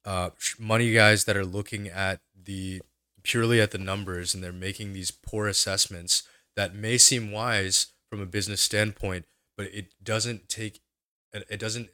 uh, money guys that are looking at the purely at the numbers, and they're making these poor assessments that may seem wise from a business standpoint, but it doesn't take it it doesn't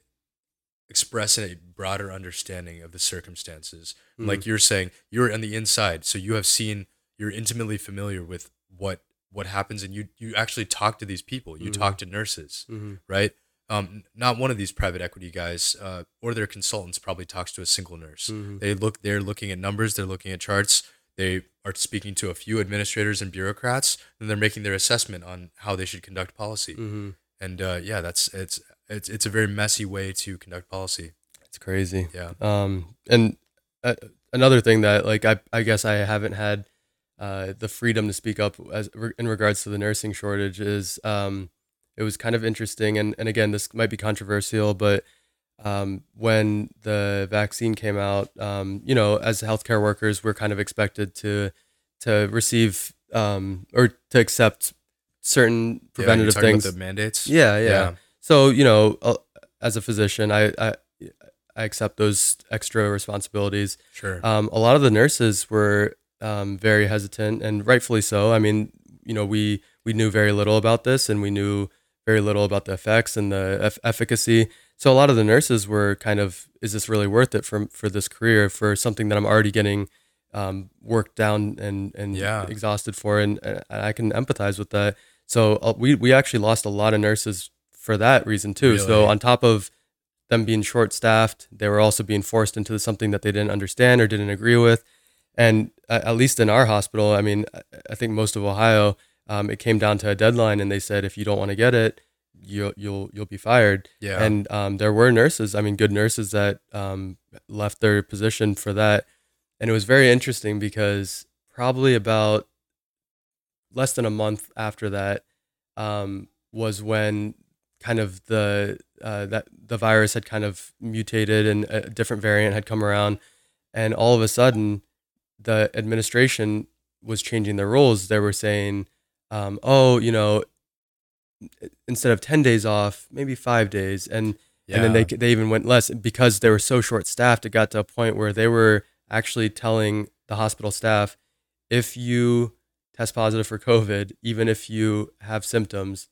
express a broader understanding of the circumstances. Mm. Like you're saying, you're on the inside, so you have seen, you're intimately familiar with what what happens, and you you actually talk to these people. You Mhm. talk to nurses, mhm, right? Um, not one of these private equity guys uh, or their consultants probably talks to a single nurse. mhm. They look, they're looking at numbers, they're looking at charts, they are speaking to a few administrators and bureaucrats, and they're making their assessment on how they should conduct policy. Mhm. And uh, yeah, that's it's it's it's a very messy way to conduct policy. It's crazy. Yeah. Um, and uh, another thing that like I I guess I haven't had uh, the freedom to speak up as in regards to the nursing shortage is um, it was kind of interesting and and again this might be controversial but um, when the vaccine came out um, you know as healthcare workers we're kind of expected to to receive um, or to accept certain Yeah, preventative you're things the mandates. yeah, yeah. So you know, uh, as a physician, I, I I accept those extra responsibilities. sure. Um, a lot of the nurses were um, very hesitant, and rightfully so. I mean, you know, we we knew very little about this, and we knew very little about the effects and the eff- efficacy. So a lot of the nurses were kind of, is this really worth it for for this career for something that I'm already getting um, worked down and and Yeah. exhausted for, and, and I can empathize with that. So uh, we we actually lost a lot of nurses for that reason too. So on top of them being short staffed, they were also being forced into something that they didn't understand or didn't agree with. And at least in our hospital, I mean, I- I think most of Ohio, um, it came down to a deadline, and they said if you don't want to get it, you'll you'll you'll be fired. Yeah. And um, there were nurses, I mean, good nurses that um, left their position for that. And it was very interesting because probably about less than a month after that um, was when kind of the uh, that the virus had kind of mutated and a different variant had come around, and all of a sudden, the administration was changing their rules. They were saying, um, "Oh, you know." Instead of ten days off, maybe five days, and and then they they even went less because they were so short staffed. It got to a point where they were actually telling the hospital staff, if you test positive for COVID, even if you have symptoms,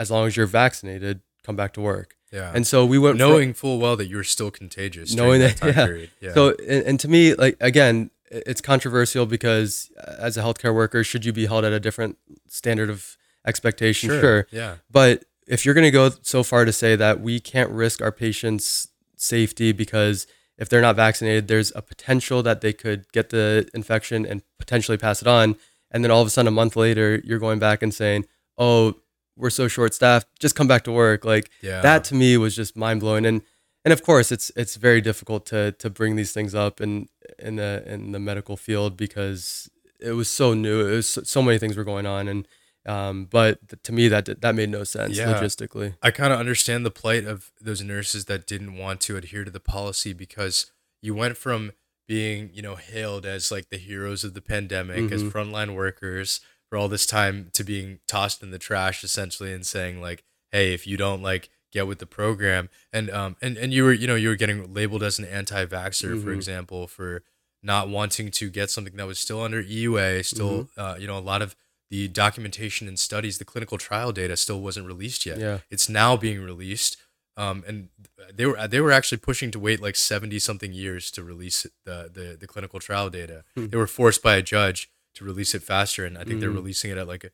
as long as you're vaccinated, come back to work. yeah. And so we went from- knowing full well that you were still contagious, Knowing that, that- time yeah. period. Yeah. So, and, and to me, like again, it's controversial because uh, as a healthcare worker, should you be held at a different standard of expectation? sure. Yeah. But if you're going to go so far to say that we can't risk our patients' safety because if they're not vaccinated, there's a potential that they could get the infection and potentially pass it on. And then all of a sudden, a month later, you're going back and saying, oh, we're so short staffed, just come back to work. Like Yeah. that to me was just mind blowing. And and of course, it's it's very difficult to to bring these things up in in the in the medical field because it was so new. It was so, so many things were going on, and um, but to me that that made no sense Yeah. logistically. I kind of understand the plight of those nurses that didn't want to adhere to the policy because you went from being, you know, hailed as like the heroes of the pandemic, as Mhm. frontline workers for all this time to being tossed in the trash essentially and saying like, hey, if you don't like get with the program and um and, and you were you know you were getting labeled as an anti-vaxxer for Mhm. example for not wanting to get something that was still under EUA still uh, you know a lot of the documentation and studies the clinical trial data still wasn't released yet Yeah. it's now being released um, and they were they were actually pushing to wait like 70 something years to release the the, the clinical trial data Hmm. they were forced by a judge to release it faster and i think they're Mhm. releasing it at like a,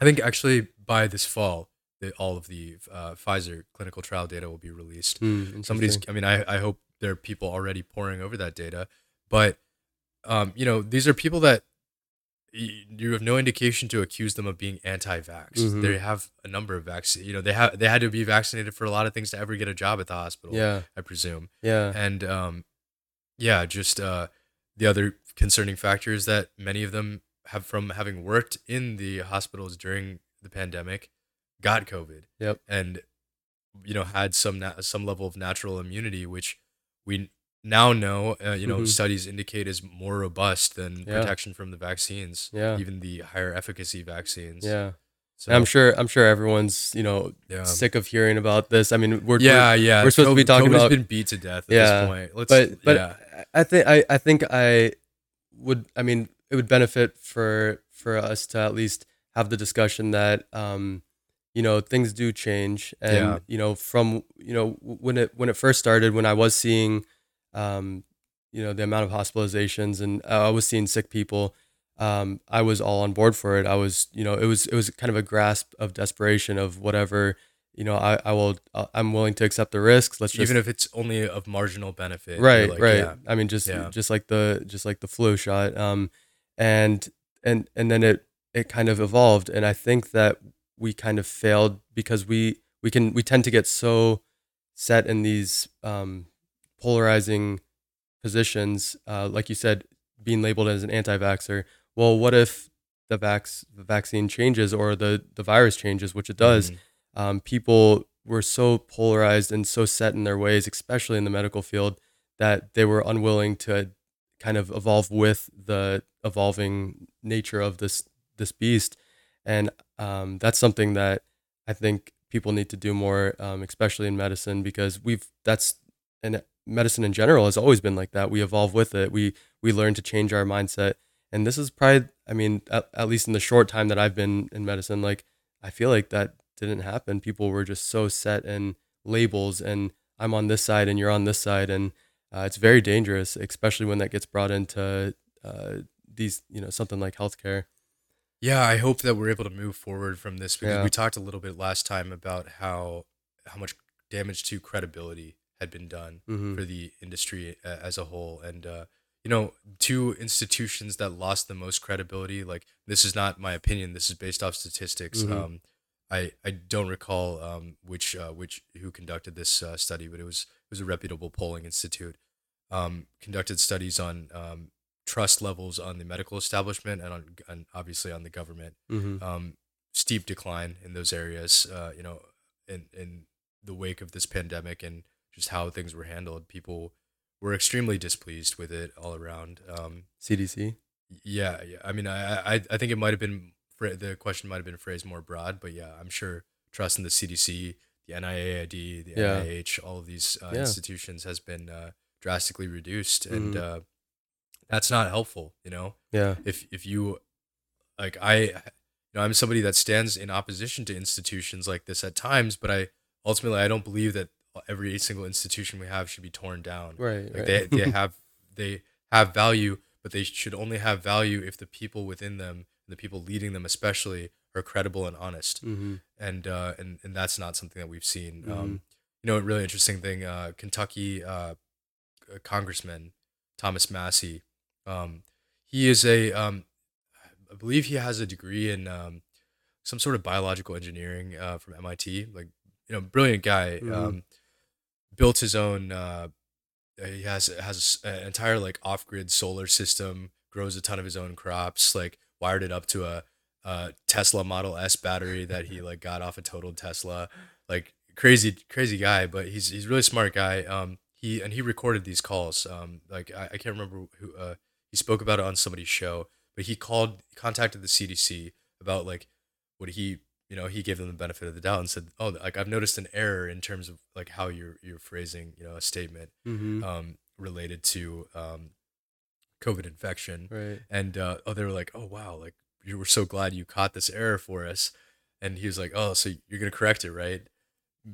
i think actually by this fall the, all of the uh, pfizer clinical trial data will be released. Hmm, Somebody's, I mean I, I hope there are people already pouring over that data but um, you know these are people that you have no indication to accuse them of being anti-vax. Mhm. they have a number of vaccines you know they have they had to be vaccinated for a lot of things to ever get a job at the hospital yeah, i presume. Yeah, and um, yeah just uh, the other concerning factors that many of them have from having worked in the hospitals during the pandemic got covid Yep. and you know had some na- some level of natural immunity which we now know uh, you know Mhm. studies indicate is more robust than Yeah. protection from the vaccines Yeah. even the higher efficacy vaccines yeah. so I'm sure I'm sure everyone's you know yeah sick of hearing about this. I mean, we're yeah yeah we're supposed to be talking COVID's about- been beat to death at Yeah, this point let's but but yeah I think I, I think I would I mean it would benefit for for us to at least have the discussion that um you know things do change and Yeah. you know from you know when it when it first started when I was seeing um you know the amount of hospitalizations and uh, I was seeing sick people um I was all on board for it I was you know it was it was kind of a grasp of desperation of whatever you know I I will uh, I'm willing to accept the risks. Let's just even if it's only of marginal benefit right like, right. yeah, i mean just Yeah. just like the just like the flu shot um and and and then it it kind of evolved. And i think that we kind of failed because we we can we tend to get so set in these um polarizing positions uh like you said being labeled as an anti-vaxxer. Well what if the vax the vaccine changes or the the virus changes which it does. Mhm. Um, people were so polarized and so set in their ways, especially in the medical field, that they were unwilling to kind of evolve with the evolving nature of this this beast. And um, that's something that I think people need to do more, um, especially in medicine, because we've that's and medicine in general has always been like that. We evolve with it. We we learn to change our mindset. And this is probably, I mean, at, at least in the short time that I've been in medicine, like I feel like that didn't happen. People were just so set in labels, and I'm on this side and you're on this side, and uh, it's very dangerous, especially when that gets brought into uh, these, you know, something like healthcare. Yeah, I hope that we're able to move forward from this because yeah. we talked a little bit last time about how how much damage to credibility had been done mm-hmm. for the industry as a whole, and uh, you know, two institutions that lost the most credibility. Like this is not my opinion. This is based off statistics. Mm-hmm. Um, I I don't recall um, which uh, which who conducted this uh, study, but it was it was a reputable polling institute. Um, conducted studies on um, trust levels on the medical establishment and on and obviously on the government. Mm-hmm. Um, steep decline in those areas. Uh, you know, in in the wake of this pandemic and just how things were handled, people were extremely displeased with it all around. Um, CDC. Yeah, yeah. I mean, I I, I think it might have been the question might have been phrased more broad, but yeah, I'm sure trust in the CDC, the NIAID, the yeah. NIH, all of these uh, yeah. institutions has been uh, drastically reduced, and mm-hmm. uh, that's not helpful. You know, yeah. If if you like, I, you know, I'm somebody that stands in opposition to institutions like this at times, but I ultimately I don't believe that every single institution we have should be torn down. Right. Like right. they they have they have value, but they should only have value if the people within them, the people leading them especially, are credible and honest. Mm-hmm. And uh, and and that's not something that we've seen. Mm-hmm. Um, you know, a really interesting thing. Uh, Kentucky uh, Congressman Thomas Massie. Um, he is a um, I believe he has a degree in um, some sort of biological engineering uh, from MIT. Like you know, brilliant guy. Mm-hmm. Um, built his own. Uh, he has has an entire like off grid solar system. Grows a ton of his own crops. Like wired it up to a, a Tesla Model S battery that he like got off a total Tesla. Like crazy crazy guy, but he's he's really smart guy. Um, he and he recorded these calls. Um, like I, I can't remember who. Uh, he spoke about it on somebody's show, but he called contacted the CDC about like what he you know, he gave them the benefit of the doubt and said, "Oh, like I've noticed an error in terms of like how you're you're phrasing, you know, a statement mm-hmm. um, related to um, COVID infection." Right. And uh, oh, they were like, "Oh, wow! Like you were so glad you caught this error for us." And he was like, "Oh, so you're gonna correct it, right?"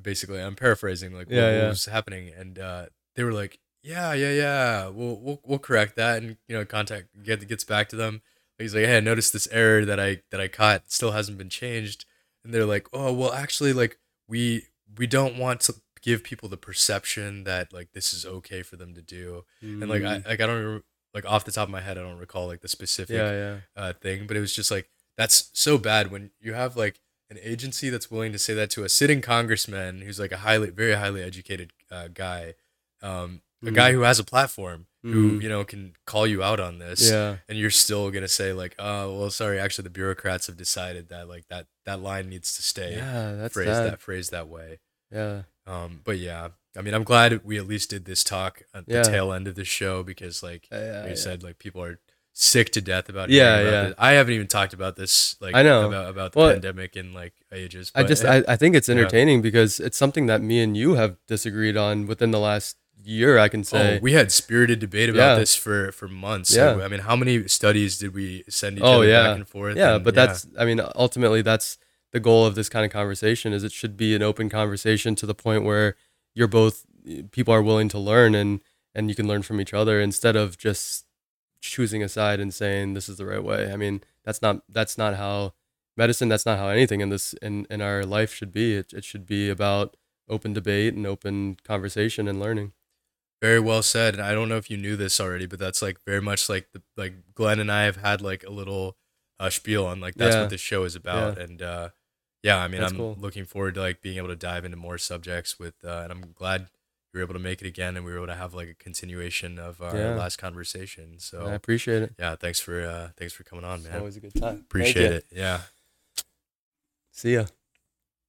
Basically, I'm paraphrasing like yeah, what, yeah. what was happening, and uh, they were like, "Yeah, yeah, yeah, we'll we'll we'll correct that." And you know, contact get gets back to them. He's like, "Hey, I noticed this error that I that I caught still hasn't been changed." and they're like, oh well, actually, like we we don't want to give people the perception that like this is okay for them to do, mm. and like I mm. like I don't like off the top of my head, I don't recall like the specific yeah, yeah. Uh, thing, but it was just like that's so bad when you have like an agency that's willing to say that to a sitting congressman who's like a highly very highly educated uh, guy um, a guy mm-hmm. who has a platform who mm-hmm. you know can call you out on this yeah and you're still gonna say like oh well sorry actually the bureaucrats have decided that like that that line needs to stay yeah that's phrased that. that phrase that way yeah um but yeah i mean i'm glad we at least did this talk at yeah. the tail end of the show because like yeah, you yeah. said like people are sick to death about yeah about yeah this. i haven't even talked about this like i know about, about the well, pandemic in like ages i just I, I think it's entertaining because it's something that me and you have disagreed on within the last year, I can oh, say. Oh, we had spirited debate about this for for months. Yeah. I mean, how many studies did we send each oh, other yeah. back and forth? Yeah, and, but that's I mean, ultimately that's the goal of this kind of conversation is it should be an open conversation to the point where you're both people are willing to learn and and you can learn from each other instead of just choosing a side and saying this is the right way. I mean, that's not that's not how medicine, that's not how anything in this in in our life should be. It it should be about open debate and open conversation and learning. Very well said. And I don't know if you knew this already, but that's like very much like the like Glenn and I have had like a little uh, spiel on like that's yeah. what this show is about. Yeah. And uh, yeah, I mean, that's I'm cool. looking forward to like being able to dive into more subjects with, uh, and I'm glad we were able to make it again and we were able to have like a continuation of our yeah. last conversation. So I appreciate it. Yeah, thanks for uh, thanks for coming on, man. It's always a good time. Appreciate it. Yeah. See ya.